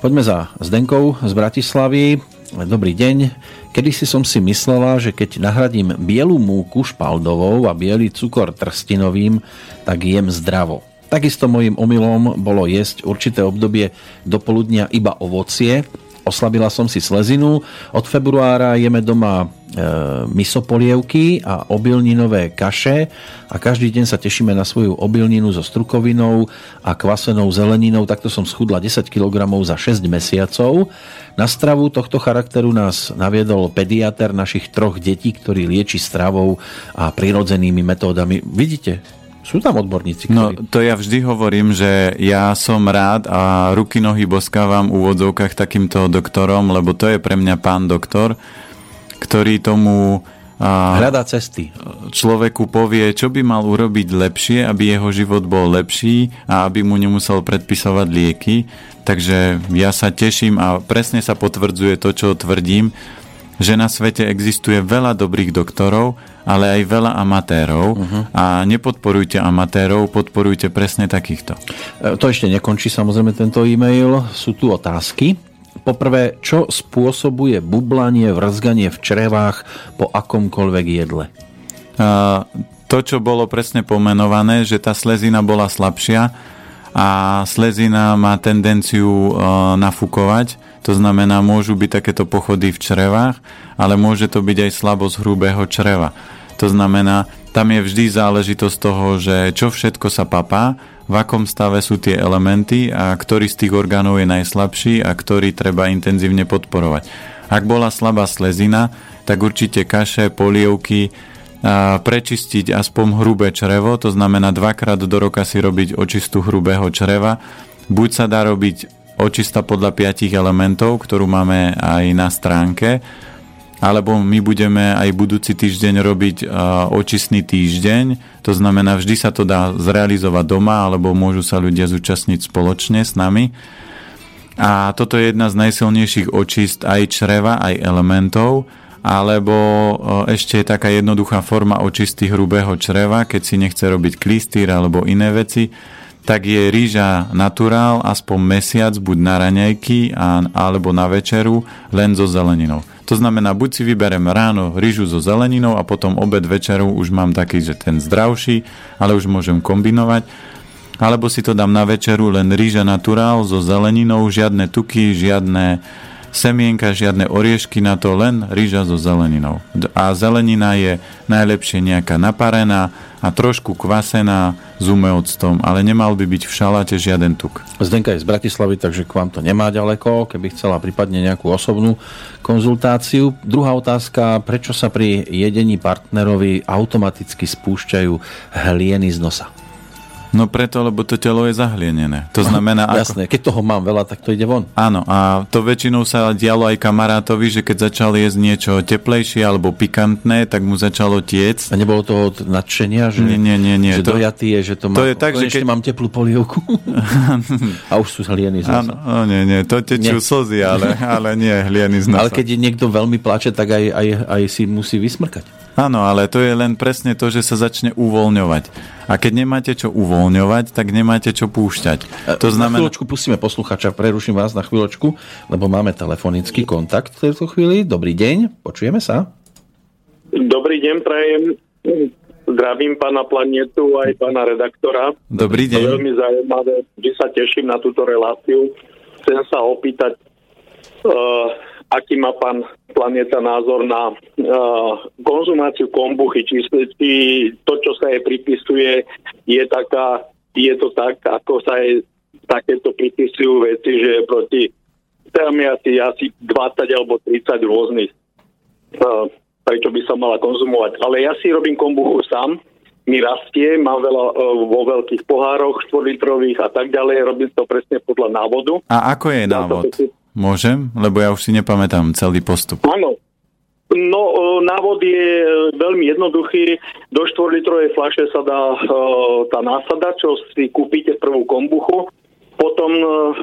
Poďme za Zdenkou z Bratislavy. Dobrý deň. Kedy si som si myslela, že keď nahradím bielu múku špaldovou a biely cukor trstinovým, tak jem zdravo. Takisto mojim omylom bolo jesť určité obdobie do poludnia iba ovocie. Oslabila som si slezinu. Od februára jeme doma e, misopolievky a obilninové kaše a každý deň sa tešíme na svoju obilninu so strukovinou a kvasenou zeleninou. Takto som schudla 10 kg za 6 mesiacov. Na stravu tohto charakteru nás naviedol pediater našich troch detí, ktorý lieči stravou a prirodzenými metódami. Vidíte, sú tam odborníci, No, ktorí... to ja vždy hovorím, že ja som rád a ruky, nohy boskávam v úvodzovkách takýmto doktorom, lebo to je pre mňa pán doktor, ktorý tomu a, Hľadá cesty. človeku povie, čo by mal urobiť lepšie, aby jeho život bol lepší a aby mu nemusel predpisovať lieky. Takže ja sa teším a presne sa potvrdzuje to, čo tvrdím, že na svete existuje veľa dobrých doktorov, ale aj veľa amatérov uh-huh. a nepodporujte amatérov, podporujte presne takýchto. E, To ešte nekončí samozrejme tento e-mail. Sú tu otázky. Poprvé, čo spôsobuje bublanie, vrzganie v črevách po akomkoľvek jedle? A to, čo bolo presne pomenované, že tá slezina bola slabšia a slezina má tendenciu e, nafúkovať, to znamená, môžu byť takéto pochody v črevách, ale môže to byť aj slabosť hrubého čreva. To znamená, tam je vždy záležitosť toho, že čo všetko sa papá, v akom stave sú tie elementy a ktorý z tých orgánov je najslabší a ktorý treba intenzívne podporovať. Ak bola slabá slezina, tak určite kaše, polievky, a prečistiť aspoň hrubé črevo, to znamená dvakrát do roka si robiť očistu hrubého čreva. Buď sa dá robiť očista podľa piatich elementov, ktorú máme aj na stránke, alebo my budeme aj budúci týždeň robiť očistný týždeň, to znamená, vždy sa to dá zrealizovať doma, alebo môžu sa ľudia zúčastniť spoločne s nami. A toto je jedna z najsilnejších očist aj čreva, aj elementov, alebo ešte je taká jednoduchá forma očisty hrubého čreva, keď si nechce robiť klistýr alebo iné veci, tak je rýža naturál aspoň mesiac buď na raňajky a, alebo na večeru len so zeleninou. To znamená, buď si vyberem ráno rýžu so zeleninou a potom obed večeru už mám taký, že ten zdravší, ale už môžem kombinovať. Alebo si to dám na večeru len rýža naturál so zeleninou, žiadne tuky, žiadne semienka, žiadne oriešky na to, len rýža so zeleninou. A zelenina je najlepšie nejaká naparená a trošku kvasená s umeoctom, ale nemal by byť v šaláte žiaden tuk. Zdenka je z Bratislavy, takže k vám to nemá ďaleko, keby chcela prípadne nejakú osobnú konzultáciu. Druhá otázka, prečo sa pri jedení partnerovi automaticky spúšťajú hlieny z nosa? No preto, lebo to telo je zahlienené. To znamená, ako... Jasné, keď toho mám veľa, tak to ide von. Áno, a to väčšinou sa dialo aj kamarátovi, že keď začal jesť niečo teplejšie alebo pikantné, tak mu začalo tiec. A nebolo to od nadšenia, že, Nie, nie, nie, nie. že To- dojatý je, že to, to má, je tak, že keď- mám teplú polievku a už sú hlieny z Áno, nosa. no, nie, nie, to tečú Nie. slzy, ale, ale nie hlieny z nosa. Ale keď niekto veľmi plače, tak aj, aj, aj si musí vysmrkať. Áno, ale to je len presne to, že sa začne uvoľňovať. A keď nemáte čo uvoľňovať, tak nemáte čo púšťať. To Na znamená... chvíľočku pustíme posluchača, preruším vás na chvíľočku, lebo máme telefonický kontakt v tejto chvíli. Dobrý deň, počujeme sa? Dobrý deň, prajem. Zdravím pána Planetu aj pána redaktora. Dobrý To je deň. veľmi zaujímavé, že sa teším na túto reláciu. Chcem sa opýtať, uh, aký má pán Planeta názor na uh, konzumáciu kombuchy. Či, či to, čo sa jej pripisuje, je, taká, je to tak, ako sa jej takéto pripisujú veci, že je proti tam je asi, asi 20 alebo 30 rôznych uh, prečo by sa mala konzumovať. Ale ja si robím kombuchu sám, mi rastie, mám veľa uh, vo veľkých pohároch, 4 litrových a tak ďalej, robím to presne podľa návodu. A ako je návod? Môžem? Lebo ja už si nepamätám celý postup. Áno. No, e, návod je e, veľmi jednoduchý. Do 4 litrovej fľaše sa dá e, tá násada, čo si kúpite prvú kombuchu. Potom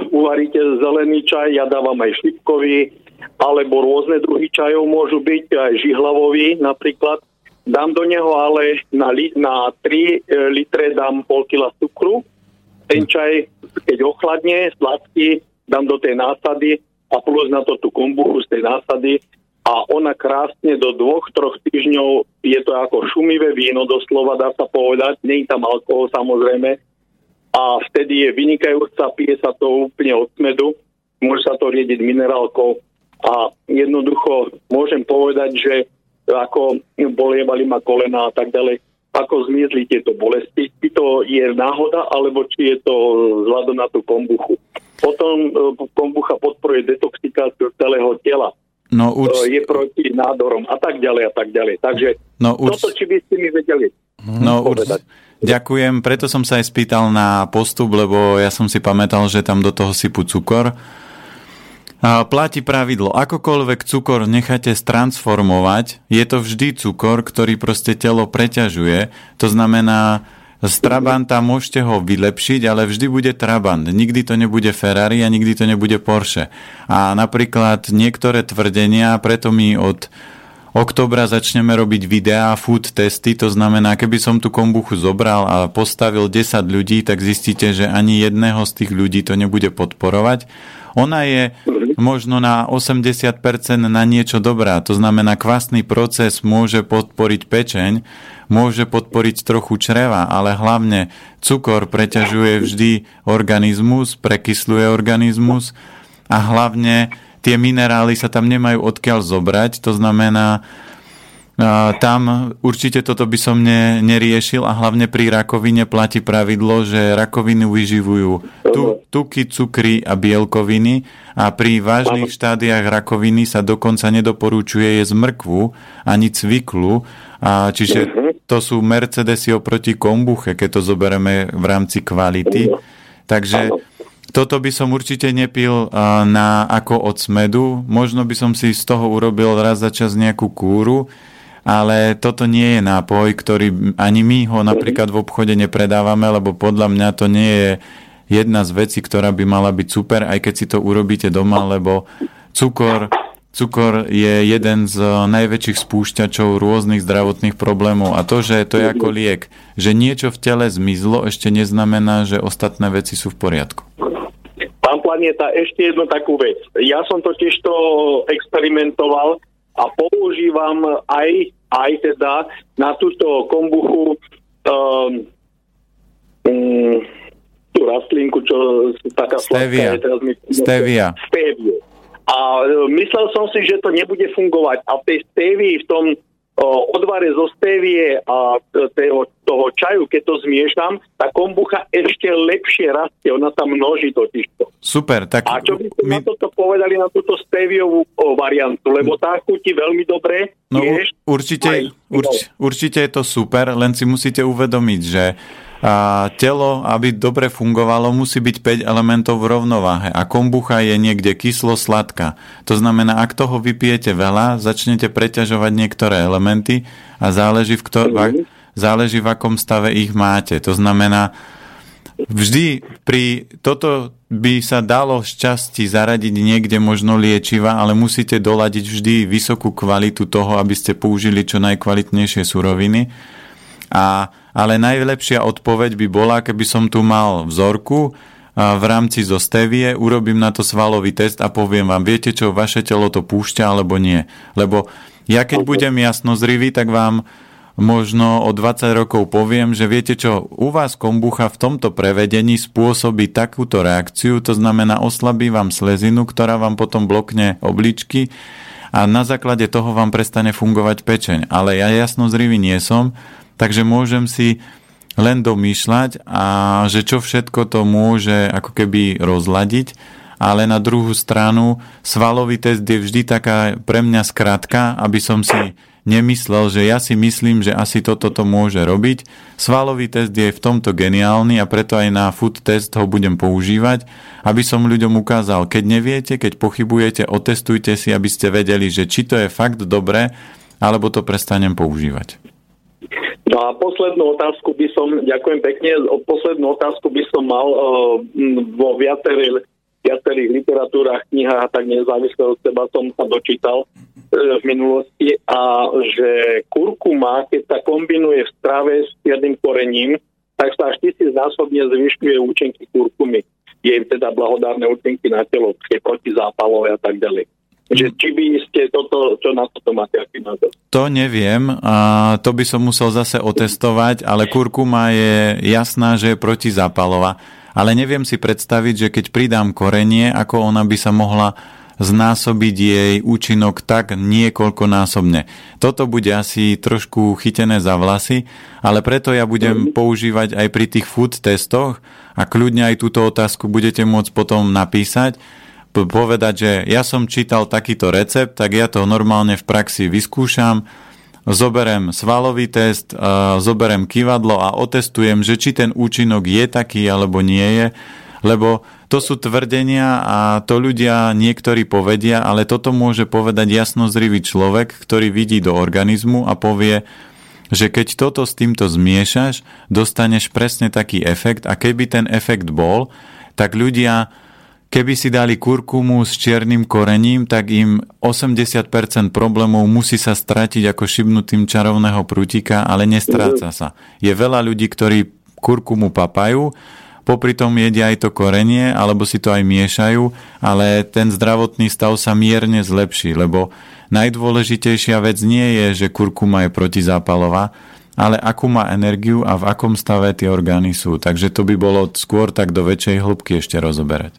uvaríte zelený čaj, ja dávam aj šipkový, alebo rôzne druhy čajov môžu byť, aj žihlavový napríklad. Dám do neho ale na, li, na 3 e, litre dám pol kila cukru. Ten čaj, keď ochladne, sladký, dám do tej násady a plus na to tú kombuchu z tej násady. A ona krásne do dvoch, troch týždňov je to ako šumivé víno, doslova dá sa povedať, nie je tam alkohol samozrejme. A vtedy je vynikajúca, pije sa to úplne od smedu, môže sa to riediť minerálkou. A jednoducho môžem povedať, že ako bolievali ma kolena a tak ďalej, ako zmizli tieto bolesti, či to je náhoda, alebo či je to vzhľadom na tú kombuchu. Potom e, kombucha podporuje detoxikáciu celého tela No, e, urč... je proti nádorom a tak ďalej a tak ďalej. Takže No, urč... toto, či by ste mi vedeli No, urč... povedať. Ďakujem, preto som sa aj spýtal na postup, lebo ja som si pamätal, že tam do toho sypú cukor. A platí pravidlo, akokoľvek cukor necháte stransformovať, je to vždy cukor, ktorý proste telo preťažuje. To znamená, z Trabanta môžete ho vylepšiť, ale vždy bude Trabant. Nikdy to nebude Ferrari a nikdy to nebude Porsche. A napríklad niektoré tvrdenia, preto mi od oktobra začneme robiť videá, food testy, to znamená, keby som tú kombuchu zobral a postavil 10 ľudí, tak zistíte, že ani jedného z tých ľudí to nebude podporovať. Ona je možno na 80% na niečo dobrá, to znamená, kvasný proces môže podporiť pečeň, môže podporiť trochu čreva, ale hlavne cukor preťažuje vždy organizmus, prekysluje organizmus a hlavne tie minerály sa tam nemajú odkiaľ zobrať, to znamená, tam určite toto by som ne, neriešil a hlavne pri rakovine platí pravidlo, že rakoviny vyživujú tu, tuky, cukry a bielkoviny a pri vážnych štádiách rakoviny sa dokonca nedoporučuje jesť mrkvu ani cviklu, a čiže to sú Mercedesy oproti kombuche, keď to zoberieme v rámci kvality. Takže toto by som určite nepil na, ako od smedu. Možno by som si z toho urobil raz za čas nejakú kúru, ale toto nie je nápoj, ktorý ani my ho napríklad v obchode nepredávame, lebo podľa mňa to nie je jedna z vecí, ktorá by mala byť super, aj keď si to urobíte doma, lebo cukor, cukor je jeden z najväčších spúšťačov rôznych zdravotných problémov a to, že to je ako liek, že niečo v tele zmizlo, ešte neznamená, že ostatné veci sú v poriadku. Pán Planeta, ešte jednu takú vec. Ja som totiž to experimentoval a používam aj, aj teda na túto kombuchu um, um, tú rastlinku, čo taká Stevia. sladká je, teraz mi... Stevia. Steviu. A e, myslel som si, že to nebude fungovať. A v tej stevii, v tom odvare zo stevie a t- toho, toho čaju, keď to zmiešam, tá kombucha ešte lepšie rastie. Ona sa množí totižto. Super, tak A čo by ste my, na toto povedali na túto steviovú variantu? Lebo tá chutí veľmi dobre. no, tiež. určite, Aj- urč, určite je to super, len si musíte uvedomiť, že a telo, aby dobre fungovalo, musí byť 5 elementov v rovnováhe a kombucha je niekde kyslo-sladká. To znamená, ak toho vypijete veľa, začnete preťažovať niektoré elementy a záleží v, ktor- Mhm. záleží v akom stave ich máte. To znamená, vždy pri toto by sa dalo šťastí zaradiť niekde možno liečiva, ale musíte doladiť vždy vysokú kvalitu toho, aby ste použili čo najkvalitnejšie suroviny. A, ale najlepšia odpoveď by bola, keby som tu mal vzorku a v rámci zo stevie, urobím na to svalový test a poviem vám, viete čo, vaše telo to púšťa alebo nie. Lebo ja keď budem jasnozrivý, tak vám možno o 20 rokov poviem, že viete čo, u vás kombucha v tomto prevedení spôsobí takúto reakciu, to znamená oslabí vám slezinu, ktorá vám potom blokne obličky a na základe toho vám prestane fungovať pečeň. Ale ja jasnozrivý nie som, takže môžem si len domýšľať a že čo všetko to môže ako keby rozladiť, ale na druhú stranu svalový test je vždy taká pre mňa skratka, aby som si nemyslel, že ja si myslím, že asi toto to môže robiť. Svalový test je v tomto geniálny a preto aj na food test ho budem používať, aby som ľuďom ukázal, keď neviete, keď pochybujete, otestujte si, aby ste vedeli, že či to je fakt dobré, alebo to prestanem používať. No a poslednú otázku by som, ďakujem pekne, poslednú otázku by som mal uh, vo viacerých, viacerých literatúrach, knihách a tak nezávisle od seba som sa dočítal uh, v minulosti a že kurkuma, keď sa kombinuje v strave s čiernym korením, tak sa až tisícnásobne zvyšuje účinky kurkumy. Jej teda blahodárne účinky na telo, je protizápalové a tak ďalej. Že či by ste toto, čo na toto máte, aký názor? To neviem, a to by som musel zase otestovať, ale kurkuma je jasná, že je protizápalová. Ale neviem si predstaviť, že keď pridám korenie, ako ona by sa mohla znásobiť jej účinok tak niekoľkonásobne. Toto bude asi trošku chytené za vlasy, ale preto ja budem používať aj pri tých food testoch a kľudne aj túto otázku budete môcť potom napísať, povedať, že ja som čítal takýto recept, tak ja to normálne v praxi vyskúšam, zoberem svalový test, zoberem kývadlo a otestujem, že či ten účinok je taký alebo nie je, lebo to sú tvrdenia a to ľudia niektorí povedia, ale toto môže povedať jasnozrivý človek, ktorý vidí do organizmu a povie, že keď toto s týmto zmiešaš, dostaneš presne taký efekt a keby ten efekt bol, tak ľudia Keby si dali kurkumu s čiernym korením, tak im 80% problémov musí sa stratiť ako šibnutým čarovného prútika, ale nestráca sa. Je veľa ľudí, ktorí kurkumu papajú, popri tom jedia aj to korenie, alebo si to aj miešajú, ale ten zdravotný stav sa mierne zlepší, lebo najdôležitejšia vec nie je, že kurkuma je protizápalová, ale akú má energiu a v akom stave tie orgány sú. Takže to by bolo skôr tak do väčšej hĺbky ešte rozoberať.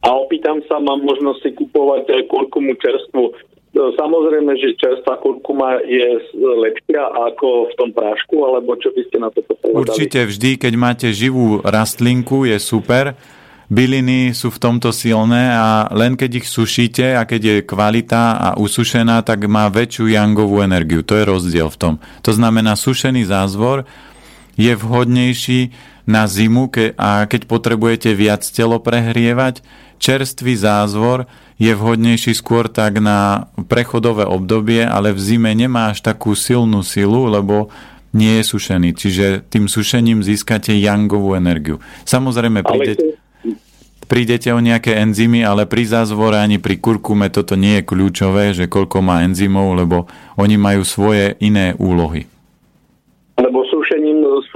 A opýtam sa, mám možnosť si kupovať kurkumu čerstvu. E, Samozrejme, že čerstvá kurkuma je lepšia ako v tom prášku, alebo čo by ste na to povedali? Určite vždy, keď máte živú rastlinku, je super. Byliny sú v tomto silné a len keď ich sušíte a keď je kvalita a usušená, tak má väčšiu jangovú energiu. To je rozdiel v tom. To znamená, sušený zázvor je vhodnejší na zimu ke- a keď potrebujete viac telo prehrievať, čerstvý zázvor je vhodnejší skôr tak na prechodové obdobie, ale v zime nemá až takú silnú silu, lebo nie je sušený. Čiže tým sušením získate jangovú energiu. Samozrejme, prídete, prídete o nejaké enzymy, ale pri zázvore ani pri kurkume toto nie je kľúčové, že koľko má enzymov, lebo oni majú svoje iné úlohy. Lebo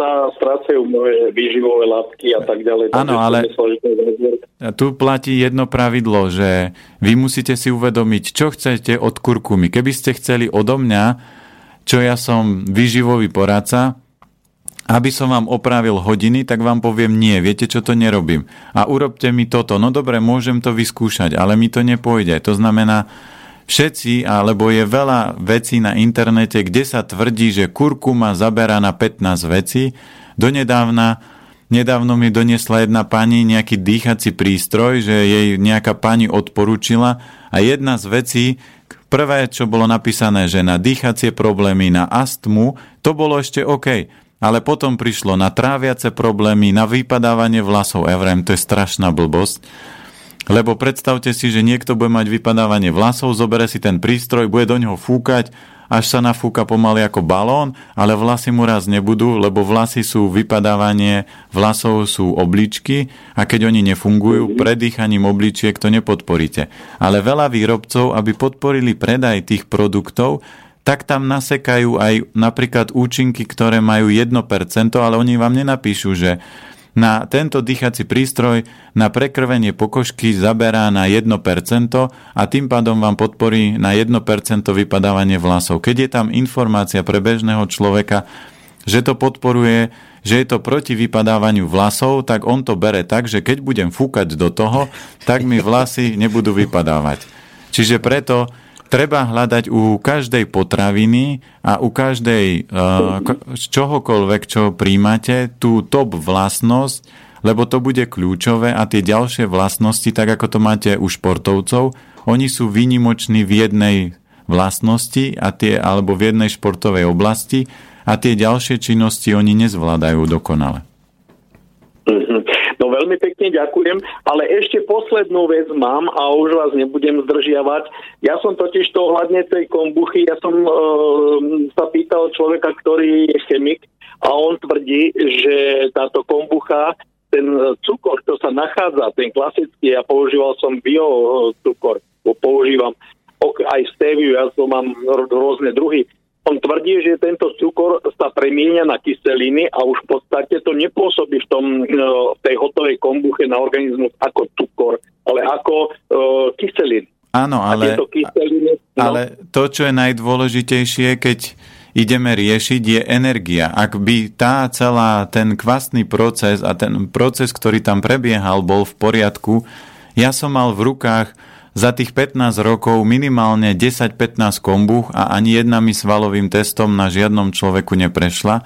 sa strácajú moje výživové látky a tak ďalej. Áno, ale- myslel, tu platí jedno pravidlo, že vy musíte si uvedomiť, čo chcete od kurkumy. Keby ste chceli odo mňa, čo ja som výživový poradca, aby som vám opravil hodiny, tak vám poviem nie, viete čo to nerobím. A urobte mi toto. No dobre, môžem to vyskúšať, ale mi to nepôjde. To znamená, všetci, alebo je veľa vecí na internete, kde sa tvrdí, že kurkuma zaberá na 15 vecí. Donedávna Nedávno mi doniesla jedna pani nejaký dýchací prístroj, že jej nejaká pani odporúčila a jedna z vecí, prvé, čo bolo napísané, že na dýchacie problémy, na astmu, to bolo ešte OK. ale potom prišlo na tráviace problémy, na vypadávanie vlasov. Vrajím, to je strašná blbosť. Lebo predstavte si, že niekto bude mať vypadávanie vlasov, zobere si ten prístroj, bude do neho fúkať, až sa nafúka pomaly ako balón, ale vlasy mu raz nebudú, lebo vlasy sú vypadávanie, vlasov sú obličky a keď oni nefungujú, predýchaním obličiek to nepodporíte. Ale veľa výrobcov, aby podporili predaj tých produktov, tak tam nasekajú aj napríklad účinky, ktoré majú 1%, ale oni vám nenapíšu, že na tento dýchací prístroj na prekrvenie pokožky zaberá na 1% a tým pádom vám podporí na 1% vypadávanie vlasov. Keď je tam informácia pre bežného človeka, že to podporuje, že je to proti vypadávaniu vlasov, tak on to bere tak, že keď budem fúkať do toho, tak mi vlasy nebudú vypadávať. Čiže preto treba hľadať u každej potraviny a u každej uh, čohokoľvek, čo príjmate, tú top vlastnosť, lebo to bude kľúčové a tie ďalšie vlastnosti, tak ako to máte u športovcov, oni sú výnimoční v jednej vlastnosti a tie, alebo v jednej športovej oblasti a tie ďalšie činnosti oni nezvládajú dokonale. Mhm. No veľmi pekne ďakujem, ale ešte poslednú vec mám a už vás nebudem zdržiavať. Ja som totiž to ohľadne tej kombuchy, ja som e, sa pýtal človeka, ktorý je chemik a on tvrdí, že táto kombucha, ten cukor, čo sa nachádza, ten klasický, ja používal som bio cukor, používam aj steviu, ja som mám rôzne druhy, on tvrdí, že tento cukor sa premienia na kyseliny a už v podstate to nepôsobí v, tom, no, v tej hotovej kombuche na organizmus ako cukor, ale ako uh, kyseliny. Áno, ale, kyseliny, no, ale to, čo je najdôležitejšie, keď ideme riešiť, je energia. Ak by tá celá, ten kvastný proces a ten proces, ktorý tam prebiehal, bol v poriadku, ja som mal v rukách za tých 15 rokov minimálne 10-15 kombuch a ani jedna mi svalovým testom na žiadnom človeku neprešla.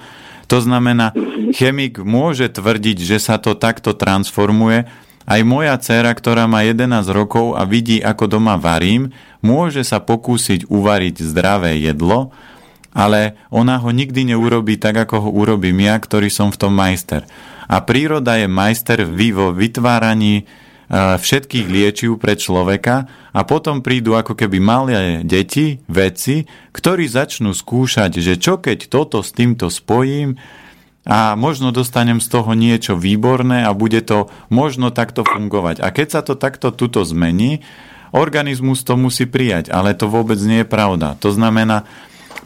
To znamená, chemik môže tvrdiť, že sa to takto transformuje. Aj moja dcéra, ktorá má 11 rokov a vidí, ako doma varím, môže sa pokúsiť uvariť zdravé jedlo, ale ona ho nikdy neurobí tak, ako ho urobím ja, ktorý som v tom majster. A príroda je majster vo vytváraní všetkých liečiv pre človeka a potom prídu ako keby malé deti, vedci, ktorí začnú skúšať, že čo keď toto s týmto spojím a možno dostanem z toho niečo výborné a bude to možno takto fungovať. A keď sa to takto tuto zmení, organizmus to musí prijať, ale to vôbec nie je pravda. To znamená,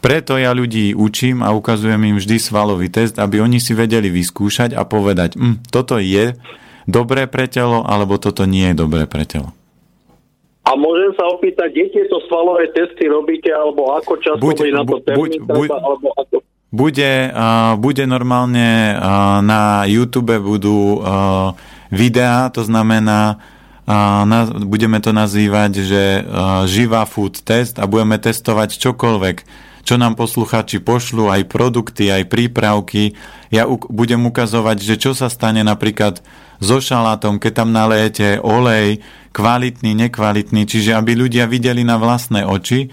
preto ja ľudí učím a ukazujem im vždy svalový test, aby oni si vedeli vyskúšať a povedať, hm, toto je dobré pre telo, alebo toto nie je dobré pre telo. A môžem sa opýtať, kde tieto svalové testy robíte, alebo ako často buď, na to termín, buď, buď, alebo ako? Bude, uh, bude normálne uh, na YouTube budú uh, videá, to znamená, uh, na, budeme to nazývať, že uh, živá food test a budeme testovať čokoľvek, čo nám posluchači pošlu, aj produkty, aj prípravky. Ja u- budem ukazovať, že čo sa stane napríklad so šalátom, keď tam nalejete olej, kvalitný, nekvalitný, čiže aby ľudia videli na vlastné oči,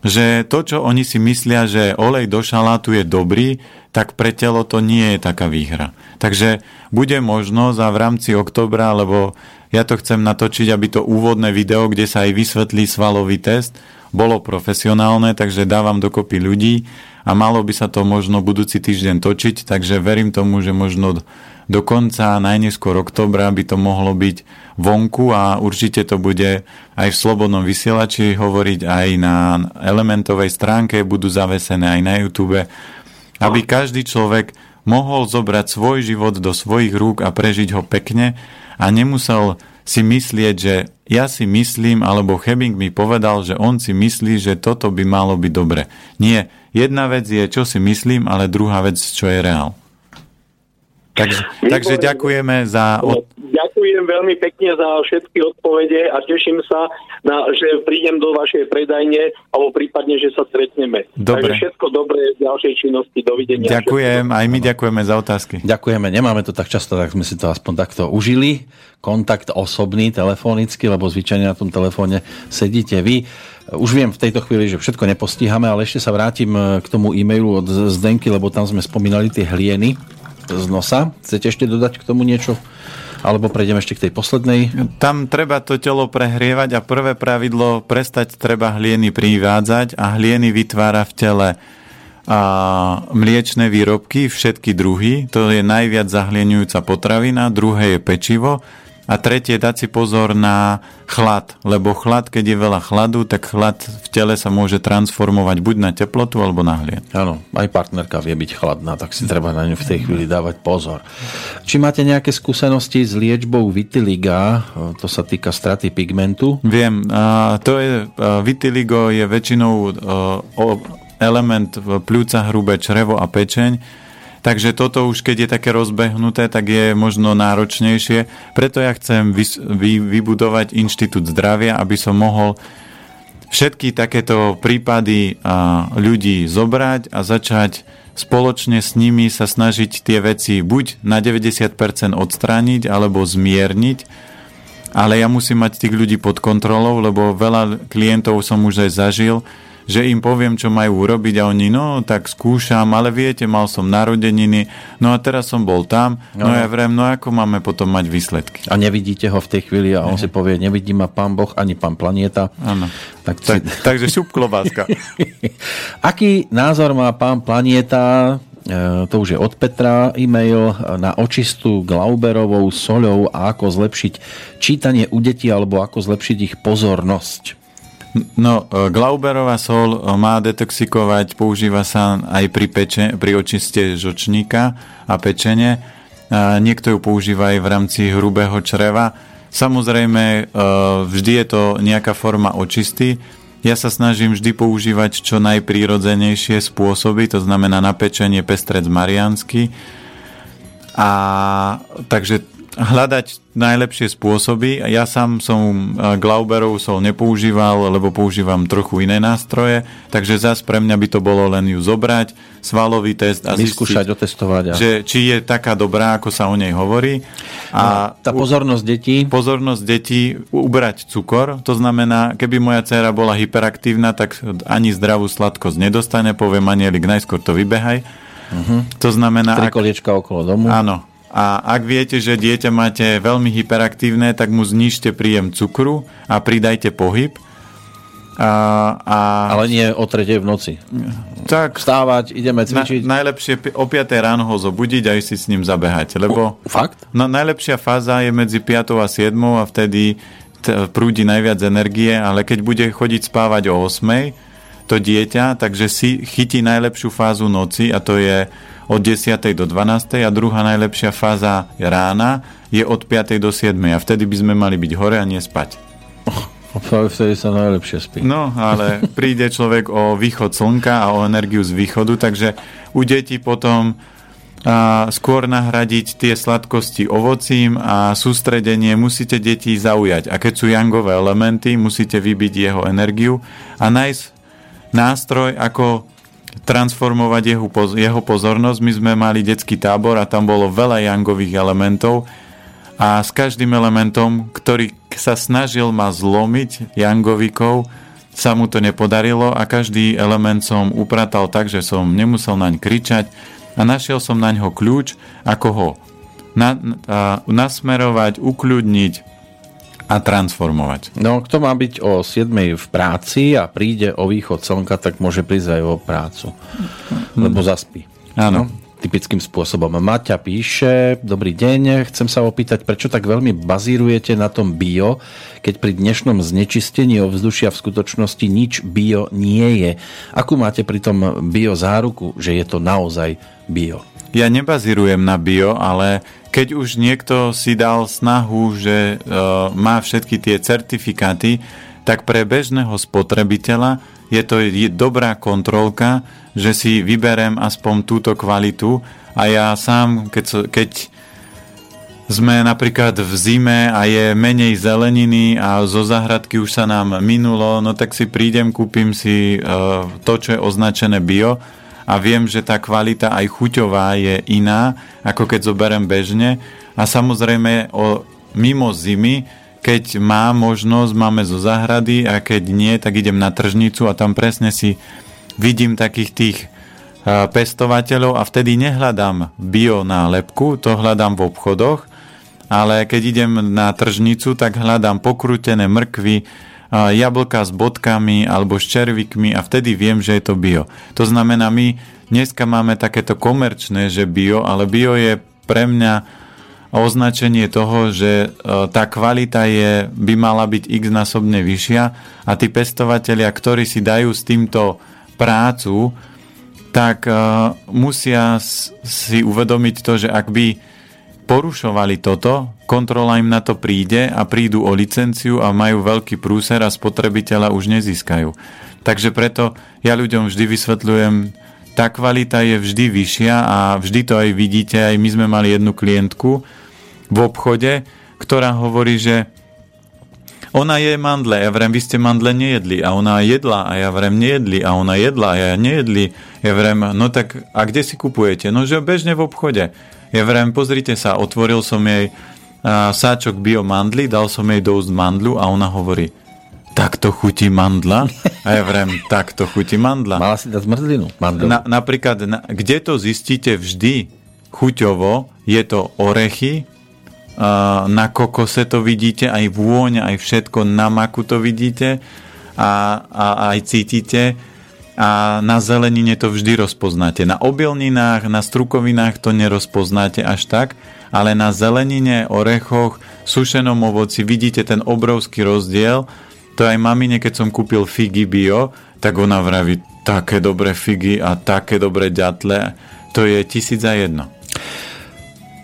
že to, čo oni si myslia, že olej do šalátu je dobrý, tak pre telo to nie je taká výhra. Takže bude možnosť a v rámci oktobra, lebo ja to chcem natočiť, aby to úvodné video, kde sa aj vysvetlí svalový test, bolo profesionálne, takže dávam dokopy ľudí a malo by sa to možno budúci týždeň točiť, takže verím tomu, že možno do konca najneskôr oktobra by to mohlo byť vonku a určite to bude aj v Slobodnom vysielači hovoriť aj na elementovej stránke, budú zavesené aj na YouTube, aby každý človek mohol zobrať svoj život do svojich rúk a prežiť ho pekne a nemusel si myslieť, že ja si myslím, alebo Hebing mi povedal, že on si myslí, že toto by malo byť dobre. Nie, jedna vec je, čo si myslím, ale druhá vec, čo je reál. Takže, takže ďakujeme za... Od... ďakujem veľmi pekne za všetky odpovede a teším sa, na, že prídem do vašej predajne alebo prípadne, že sa stretneme. Dobre. Takže všetko dobré v ďalšej činnosti. Dovidenia. Ďakujem, aj my ďakujeme za otázky. Ďakujeme, nemáme to tak často, tak sme si to aspoň takto užili. Kontakt osobný, telefonicky, lebo zvyčajne na tom telefóne sedíte vy. Už viem v tejto chvíli, že všetko nepostíhame, ale ešte sa vrátim k tomu e-mailu od Zdenky, lebo tam sme spomínali tie hlieny z nosa. Chcete ešte dodať k tomu niečo? Alebo prejdeme ešte k tej poslednej? Tam treba to telo prehrievať a prvé pravidlo prestať treba hlieny privádzať a hlieny vytvára v tele a mliečne výrobky, všetky druhy, to je najviac zahlienujúca potravina, druhé je pečivo a tretie dať si pozor na chlad, lebo chlad, keď je veľa chladu, tak chlad v tele sa môže transformovať buď na teplotu alebo na hlien. Áno, aj partnerka vie byť chladná, tak si treba na ňu v tej chvíli dávať pozor. Či máte nejaké skúsenosti s liečbou vitiliga, to sa týka straty pigmentu? Viem, to je, vitiligo je väčšinou o, element pľúca, hrubé črevo a pečeň, Takže toto už, keď je také rozbehnuté, tak je možno náročnejšie. Preto ja chcem vys- vy- vybudovať inštitút zdravia, aby som mohol všetky takéto prípady a, ľudí zobrať a začať spoločne s nimi sa snažiť tie veci buď na 90% odstrániť alebo zmierniť, ale ja musím mať tých ľudí pod kontrolou, lebo veľa klientov som už aj zažil, že im poviem, čo majú urobiť a oni, no tak skúšam, ale viete, mal som narodeniny, no a teraz som bol tam, no, no ja vrem, no ako máme potom mať výsledky. A nevidíte ho v tej chvíli a on si povie, nevidí ma pán Boh ani pán Planieta. Áno. Tak, Tak, takže šup klobáska. Aký názor má pán Planieta, e, to už je od Petra, e-mail na očistu Glauberovou soľou a ako zlepšiť čítanie u detí alebo ako zlepšiť ich pozornosť. No, e, Glauberová sol e, má detoxikovať, používa sa aj pri, peče, pri očiste žočníka a pečenie. A niekto ju používa aj v rámci hrubého čreva. Samozrejme, e, vždy je to nejaká forma očisty. Ja sa snažím vždy používať čo najprírodzenejšie spôsoby, to znamená na pestrec mariansky. A takže hľadať najlepšie spôsoby. Ja sám som Glauberov sol nepoužíval, lebo používam trochu iné nástroje, takže zas pre mňa by to bolo len ju zobrať, svalový test a Vyskúšať, zistiť, otestovať. A... že či je taká dobrá, ako sa o nej hovorí. A No, tá pozornosť detí, pozornosť detí ubrať cukor, to znamená, keby moja dcéra bola hyperaktívna, tak ani zdravú sladkosť nedostane, poviem Anielik, najskôr to vybehaj. Uh-huh. To znamená, tri koliečka okolo domu. Áno. A ak viete, že dieťa máte veľmi hyperaktívne, tak mu znižte príjem cukru a pridajte pohyb. A, a Ale nie o tretej v noci. tak Vstávať, ideme na, cvičiť. najlepšie pi- o 5 ráno ho zobudiť a ísť si s ním zabehať. Lebo Fakt? no, najlepšia fáza je medzi 5 a 7 a vtedy prúdi najviac energie, ale keď bude chodiť spávať o 8 to dieťa, takže si chytí najlepšiu fázu noci a to je od 10. do 12. a druhá najlepšia fáza rána je od 5. do 7. a vtedy by sme mali byť hore a nie spať. Vtedy sa najlepšie spí. No, ale príde človek o východ slnka a o energiu z východu, takže u detí potom a skôr nahradiť tie sladkosti ovocím a sústredenie musíte deti zaujať. A keď sú jangové elementy, musíte vybiť jeho energiu a nájsť nástroj, ako transformovať jeho, poz- jeho pozornosť. My sme mali detský tábor a tam bolo veľa jangových elementov a s každým elementom, ktorý sa snažil ma zlomiť jangovikov, sa mu to nepodarilo a každý element som upratal tak, že som nemusel naň kričať a našiel som na ňo kľúč, ako ho na, a, nasmerovať, ukľudniť a transformovať. No, kto má byť o 7 v práci a príde o východ slnka, tak môže prísť aj o prácu. Lebo zaspí. Áno. Typickým spôsobom. Maťa píše, dobrý deň, chcem sa opýtať, prečo tak veľmi bazírujete na tom bio, keď pri dnešnom znečistení ovzdušia v skutočnosti nič bio nie je. Akú máte pri tom bio záruku, že je to naozaj bio? Ja nebazírujem na bio, ale keď už niekto si dal snahu, že e, má všetky tie certifikáty, tak pre bežného spotrebiteľa je to dobrá kontrolka, že si vyberem aspoň túto kvalitu. A ja sám, keď, keď sme napríklad v zime a je menej zeleniny a zo záhradky už sa nám minulo, no tak si prídem, kúpim si e, to, čo je označené bio a viem, že tá kvalita aj chuťová je iná, ako keď zoberiem bežne. A samozrejme o, mimo zimy, keď má možnosť, máme zo záhrady a keď nie, tak idem na tržnicu a tam presne si vidím takých tých pestovateľov a vtedy nehľadám bio nálepku, to hľadám v obchodoch ale keď idem na tržnicu, tak hľadám pokrútené mrkvy, jablka s bodkami alebo s červikmi a vtedy viem, že je to bio. To znamená, my dneska máme takéto komerčné, že bio, ale bio je pre mňa označenie toho, že e, tá kvalita je, by mala byť x násobne vyššia a tí pestovateľia, ktorí si dajú s týmto prácu, tak uh, musia si uvedomiť to, že ak by porušovali toto, kontrola im na to príde a prídu o licenciu a majú veľký prúser a spotrebiteľa už nezískajú. Takže preto ja ľuďom vždy vysvetľujem, tá kvalita je vždy vyššia a vždy to aj vidíte, aj my sme mali jednu klientku v obchode, ktorá hovorí, že ona je mandle, ja vrem, vy ste mandle nejedli a ona jedla a ja vrem nejedli a ona jedla a ja nejedli. Ja vrem, no tak a kde si kupujete? No že bežne v obchode. Ja vrem, pozrite sa, otvoril som jej a, sáčok bio mandly, dal som jej dosť mandlu a ona hovorí, takto chutí mandla? A ja vrem, takto chutí mandla. Mala si dať zmrzlinu. Mandlu. Na, napríklad, na, kde to zistíte vždy chuťovo, je to orechy, a, na kokose to vidíte, aj vôňa, aj všetko, na maku to vidíte a, a aj cítite a na zelenine to vždy rozpoznáte. Na obilninách, na strukovinách to nerozpoznáte až tak, ale na zelenine, orechoch, sušenom ovoci vidíte ten obrovský rozdiel. To aj mamine, keď som kúpil figy bio, tak ona vraví, také dobré figy a také dobré ďatle, to je tisíc a jedno.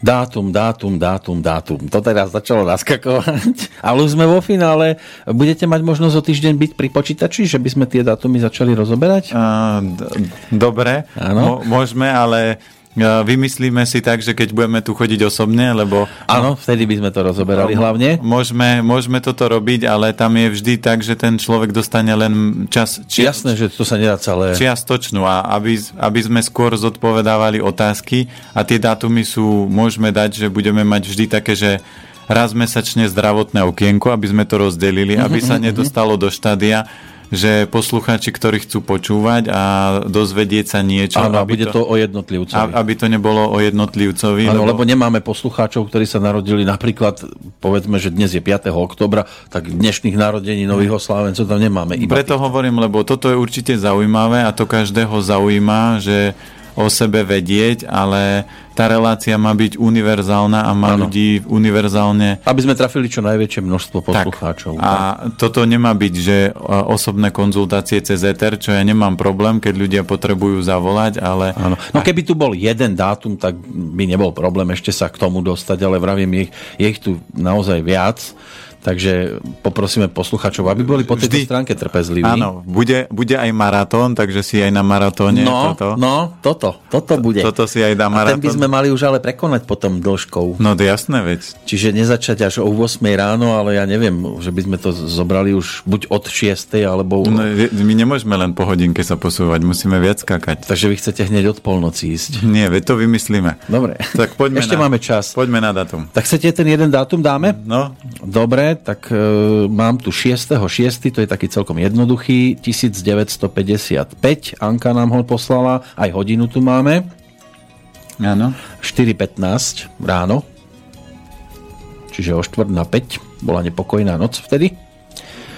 Dátum, dátum, dátum, dátum. To teraz začalo naskakovať. Ale už sme vo finále. Budete mať možnosť o týždeň byť pri počítači, že by sme tie dátumy začali rozoberať? Uh, d- dobre, Mo- môžeme, ale Vymyslíme si tak, že keď budeme tu chodiť osobne, lebo... Áno, vtedy by sme to rozoberali hlavne. Môžeme, môžeme toto robiť, ale tam je vždy tak, že ten človek dostane len čas... Či, Jasné, že to sa nedá celé... Čiastočnú a aby, aby sme skôr zodpovedávali otázky a tie dátumy sú, môžeme dať, že budeme mať vždy také, že raz mesačne zdravotné okienko, aby sme to rozdelili, aby sa nedostalo do štádia, že poslucháči, ktorí chcú počúvať a dozvedieť sa niečo. Áno, aby bude to, to o jednotlivcovi. Aby to nebolo o jednotlivcovi. Áno, lebo... lebo nemáme poslucháčov, ktorí sa narodili napríklad, povedzme, že dnes je 5. oktobra, tak dnešných narodení nových oslávencov tam nemáme. Iba Preto tých. hovorím, lebo toto je určite zaujímavé a to každého zaujíma, že o sebe vedieť, ale tá relácia má byť univerzálna a má ano. ľudí univerzálne... Aby sme trafili čo najväčšie množstvo poslucháčov. Tak. A toto nemá byť, že osobné konzultácie cez Ether, čo ja nemám problém, keď ľudia potrebujú zavolať, ale... Ano. No keby tu bol jeden dátum, tak by nebol problém ešte sa k tomu dostať, ale vravím, je, je ich tu naozaj viac Takže poprosíme posluchačov, aby boli po tejto Vždy. stránke trpezliví. Áno, bude, bude aj maratón, takže si aj na maratóne no, toto. No, toto, toto bude. Toto si aj dá maratón. A ten by sme mali už ale prekonať potom dĺžkou. No to jasné veď. Čiže nezačať až o 8 ráno, ale ja neviem, že by sme to zobrali už buď od 6 alebo... No, my nemôžeme len po hodinke sa posúvať, musíme viac skakať. Takže vy chcete hneď od polnoci ísť. Nie, veď to vymyslíme. Dobre. Tak poďme Ešte na, máme čas. Poďme na datum. Tak chcete ten jeden dátum dáme? No. Dobre, tak e, mám tu 6.6., to je taký celkom jednoduchý, 1955, Anka nám ho poslala, aj hodinu tu máme. Áno. 4.15 ráno, čiže o 4 na 5, bola nepokojná noc vtedy.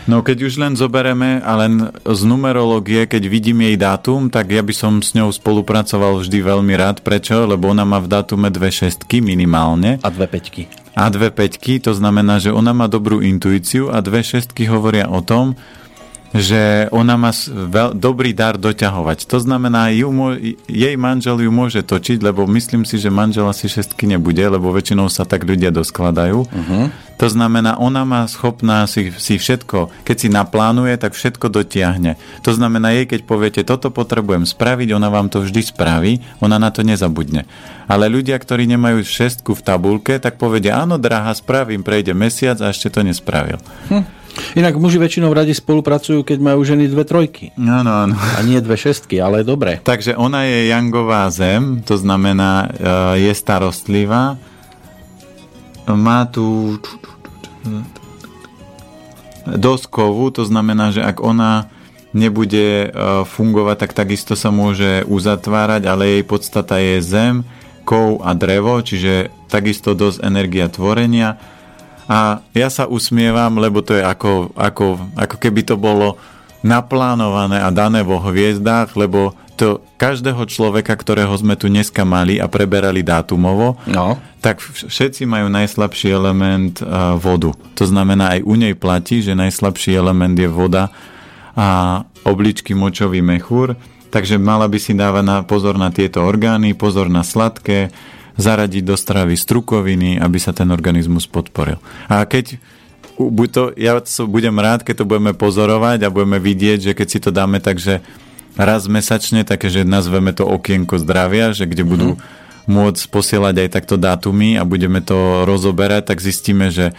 No keď už len zobereme a len z numerológie, keď vidím jej dátum, tak ja by som s ňou spolupracoval vždy veľmi rád. Prečo? Lebo ona má v dátume dve šestky minimálne. A dve peťky. A dve peťky, to znamená, že ona má dobrú intuíciu a dve šestky hovoria o tom, že ona má veľ, dobrý dar doťahovať. To znamená, ju, jej manžel ju môže točiť, lebo myslím si, že manžel asi šestky nebude, lebo väčšinou sa tak ľudia doskladajú. Uh-huh. To znamená, ona má schopná si, si všetko, keď si naplánuje, tak všetko dotiahne. To znamená, jej keď poviete, toto potrebujem spraviť, ona vám to vždy spraví, ona na to nezabudne. Ale ľudia, ktorí nemajú šestku v tabulke, tak povedia, áno, drahá, spravím, prejde mesiac a ešte to nespravil. Inak muži väčšinou radi spolupracujú, keď majú ženy dve trojky. Áno, áno. A nie dve šestky, ale dobre. Takže ona je jangová zem, to znamená, e, je starostlivá, má tu doskovú, to znamená, že ak ona nebude e, fungovať, tak takisto sa môže uzatvárať, ale jej podstata je zem, kov a drevo, čiže takisto dosť energia tvorenia. A ja sa usmievam, lebo to je ako, ako, ako keby to bolo naplánované a dané vo hviezdách, lebo to každého človeka, ktorého sme tu dneska mali a preberali dátumovo, No. tak vš- všetci majú najslabší element uh, vodu. To znamená, aj u nej platí, že najslabší element je voda a obličky močový mechúr, takže mala by si dávať na pozor na tieto orgány, pozor na sladké, zaradiť do stravy strukoviny, aby sa ten organizmus podporil. A keď buď to, ja budem rád, keď to budeme pozorovať a budeme vidieť, že keď si to dáme tak, že raz mesačne, také, že nazveme to okienko zdravia, že kde budú môcť posielať aj takto dátumy a budeme to rozoberať, tak zistíme, že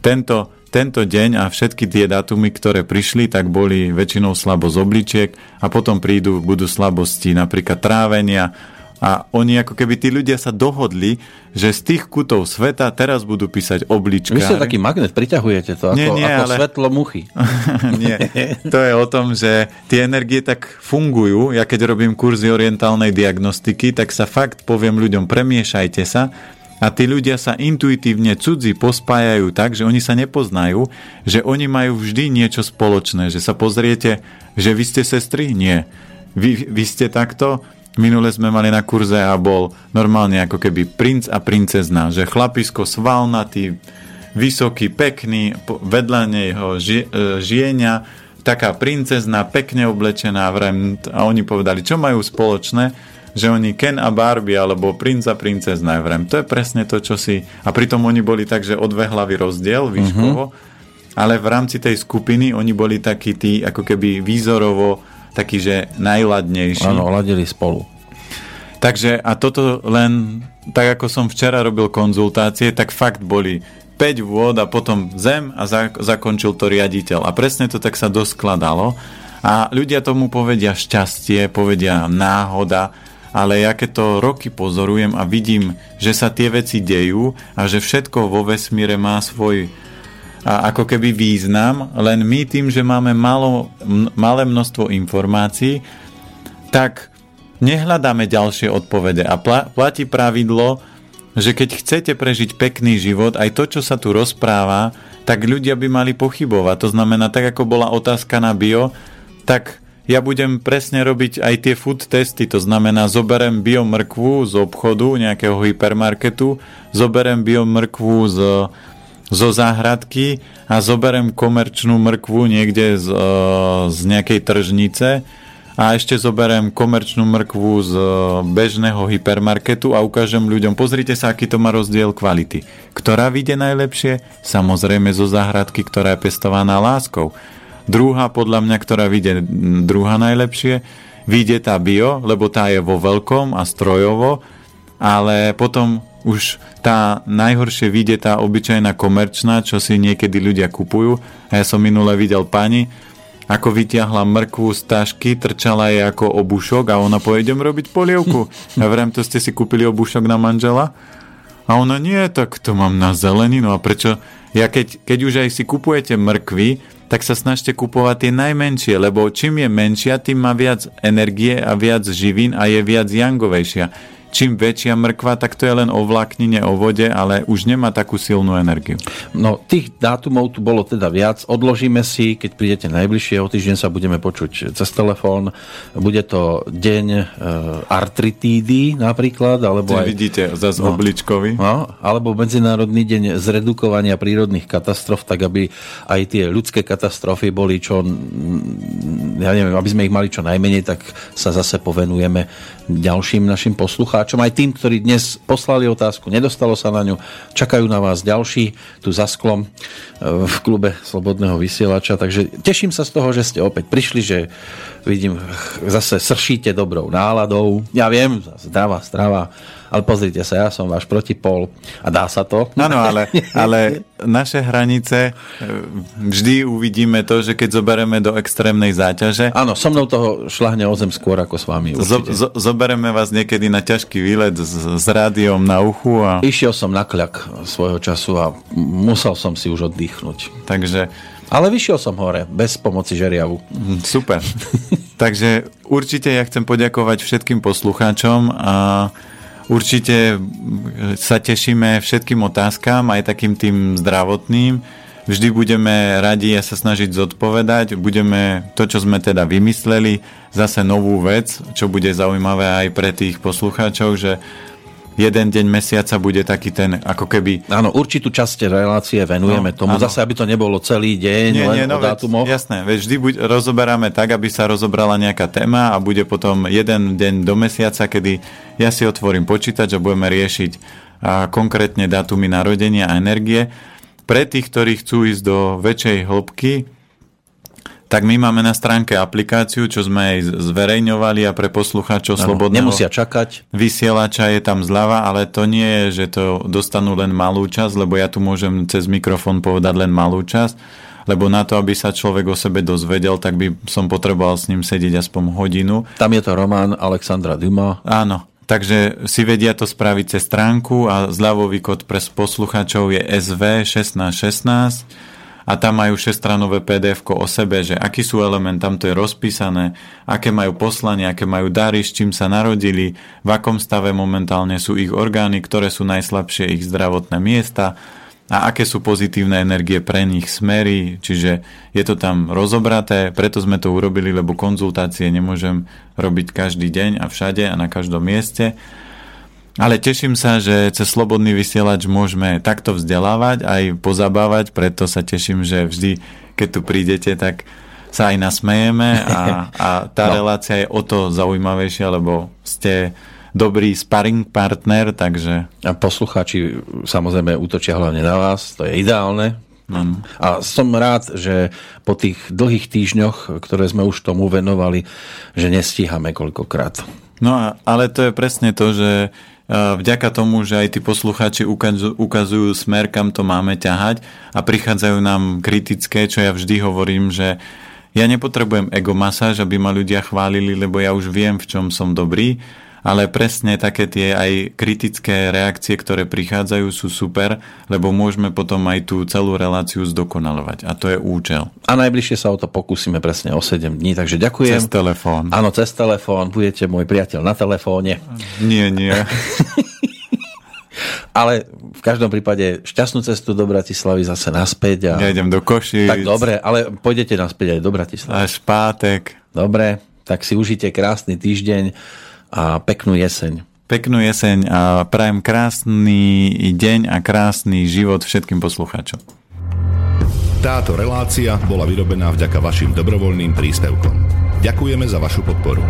tento, tento deň a všetky tie dátumy, ktoré prišli, tak boli väčšinou slabosť obličiek a potom prídu, budú slabosti napríklad trávenia a oni ako keby tí ľudia sa dohodli, že z tých kutov sveta teraz budú písať obličkári. Vy ste taký magnet, priťahujete to ako, Nie, nie, ako ale- svetlo muchy. Nie, to je o tom, že tie energie tak fungujú. Ja keď robím kurzy orientálnej diagnostiky, tak sa fakt poviem ľuďom, premiešajte sa a tí ľudia sa intuitívne cudzí pospájajú tak, že oni sa nepoznajú, že oni majú vždy niečo spoločné, že sa pozriete, že vy ste sestry? Nie. Vy, vy ste takto? Minule sme mali na kurze a bol normálne ako keby princ a princezna, že chlapisko svalnatý, vysoký, pekný, vedľa neho ži, e, žienia, taká princezna, pekne oblečená, vrem, a oni povedali, čo majú spoločné, že oni Ken a Barbie, alebo princ a princezna, vrem. To je presne to, čo si... A pritom oni boli tak, že o dve hlavy rozdiel výškovo, ale v rámci tej skupiny oni boli takí tí, ako keby výzorovo, takí, že najladnejší. Áno, ladili spolu. Takže a toto len, tak ako som včera robil konzultácie, tak fakt boli 5 vôd a potom zem a za, zakončil to riaditeľ. A presne to tak sa doskladalo. A ľudia tomu povedia šťastie, povedia náhoda, ale ja keď to roky pozorujem a vidím, že sa tie veci dejú a že všetko vo vesmíre má svoj a ako keby význam, len my tým, že máme malo, malé množstvo informácií, tak nehľadáme ďalšie odpovede. A pla- platí pravidlo, že keď chcete prežiť pekný život, aj to, čo sa tu rozpráva, tak ľudia by mali pochybovať. To znamená, tak ako bola otázka na bio, tak ja budem presne robiť aj tie food testy, to znamená, zoberem biomrkvu z obchodu, nejakého hypermarketu, zoberem biomrkvu z, zo záhradky a zoberem komerčnú mrkvu niekde z, e, z nejakej tržnice a ešte zoberem komerčnú mrkvu z e, bežného hypermarketu a ukážem ľuďom, pozrite sa, aký to má rozdiel kvality. Ktorá vyjde najlepšie? Samozrejme zo záhradky, ktorá je pestovaná láskou. Druhá, podľa mňa, ktorá vyjde druhá najlepšie, vyjde tá bio, lebo tá je vo veľkom a strojovo, ale potom už tá najhoršie vyjde tá obyčajná komerčná, čo si niekedy ľudia kupujú. A ja som minule videl pani, ako vytiahla mrkvu z tašky, trčala jej ako obušok a ona povie, idem robiť polievku. Ja vrem, to ste si kúpili obušok na manžela? A ona, nie, tak to mám na zeleninu. A prečo? Ja keď, keď už aj si kupujete mrkvy, tak sa snažte kupovať tie najmenšie, lebo čím je menšia, tým má viac energie a viac živín a je viac jangovejšia. Čím väčšia mrkva, tak to je len o vláknine, o vode, ale už nemá takú silnú energiu. No, tých dátumov tu bolo teda viac. Odložíme si, keď prídete najbližšie, o týždeň sa budeme počuť cez telefón. Bude to deň e, artritídy napríklad, alebo Ty aj... vidíte, zase No. obličkovi. No, alebo Medzinárodný deň zredukovania prírodných katastrof, tak aby aj tie ľudské katastrofy boli čo, ja neviem, aby sme ich mali čo najmenej, tak sa zase povenujeme ďalším našim poslucháčom, aj tým, ktorí dnes poslali otázku, nedostalo sa na ňu, čakajú na vás ďalší tu za sklom v klube Slobodného vysielača, takže teším sa z toho, že ste opäť prišli, že vidím, zase sršíte dobrou náladou. Ja viem, zdravá strava, ale pozrite sa, ja som váš protipol a dá sa to. Áno, ale, ale naše hranice e, vždy uvidíme to, že keď zoberieme do extrémnej záťaže, Áno, so mnou toho šlahne o zem skôr ako s vami. zo, zo, zobereme vás niekedy na ťažký výlet s, s rádiom na uchu a Išiel som na kľak svojho času a musel som si už oddychnúť. Takže Ale vyšiel som hore, bez pomoci žeriavu. super. takže určite ja chcem poďakovať všetkým poslucháčom a určite sa tešíme všetkým otázkam, aj takým tým zdravotným. Vždy budeme radi a sa snažiť zodpovedať. Budeme to, čo sme teda vymysleli, zase novú vec, čo bude zaujímavé aj pre tých poslucháčov, že jeden deň mesiaca bude taký ten, ako keby Áno, určitú časť relácie venujeme No, tomu, áno. zase aby to nebolo celý deň Nie, len nie, no o veď, dátumoch. jasné, veď vždy buď, rozoberáme tak, aby sa rozobrala nejaká téma a bude potom jeden deň do mesiaca, kedy ja si otvorím počítač a budeme riešiť a, konkrétne dátumy narodenia a energie. Pre tých, ktorí chcú ísť do väčšej hĺbky, tak my máme na stránke aplikáciu, čo sme aj zverejňovali a pre poslucháčov Áno, slobodného nemusia čakať. vysielača je tam zľava, ale to nie je, že to dostanú len malú časť, lebo ja tu môžem cez mikrofón povedať len malú časť, lebo na to, aby sa človek o sebe dozvedel, tak by som potreboval s ním sedieť aspoň hodinu. Tam je to román Alexandra Duma. Áno, takže si vedia to spraviť cez stránku a zľavový kód pre poslucháčov je SV1616 a tam majú 6-stranové pdf o sebe, že aký sú element, tam to je rozpísané, aké majú poslanie, aké majú dary, s čím sa narodili, v akom stave momentálne sú ich orgány, ktoré sú najslabšie ich zdravotné miesta a aké sú pozitívne energie pre nich smery, čiže je to tam rozobraté, preto sme to urobili, lebo konzultácie nemôžem robiť každý deň a všade a na každom mieste. Ale teším sa, že cez Slobodný vysielač môžeme takto vzdelávať, aj pozabávať, preto sa teším, že vždy, keď tu prídete, tak sa aj nasmejeme a, a tá No. relácia je o to zaujímavejšia, lebo ste dobrý sparring partner, takže A poslucháči samozrejme útočia hlavne na vás, to je ideálne. Áno. A som rád, že po tých dlhých týždňoch, ktoré sme už tomu venovali, že nestíhame koľkokrát. No a, ale to je presne to, že vďaka tomu, že aj tí poslucháči ukazujú, smer, kam to máme ťahať a prichádzajú nám kritické, čo ja vždy hovorím, že ja nepotrebujem egomasáž, aby ma ľudia chválili, lebo ja už viem, v čom som dobrý, ale presne také tie aj kritické reakcie, ktoré prichádzajú, sú super, lebo môžeme potom aj tú celú reláciu zdokonalovať. A to je účel. A najbližšie sa o to pokúsime presne o 7 dní, takže ďakujem. Cez telefón. Áno, cez telefón, budete môj priateľ na telefóne. Nie, nie. Ale v každom prípade šťastnú cestu do Bratislavy zase naspäť. A... Ja idem do Košic. Tak dobre, ale pôjdete naspäť aj do Bratislavy. Až pátek. Dobre, tak si užite krásny týždeň a peknú jeseň. Peknú jeseň a prajem krásny deň a krásny život všetkým poslucháčom. Táto relácia bola vyrobená vďaka vašim dobrovoľným príspevkom. Ďakujeme za vašu podporu.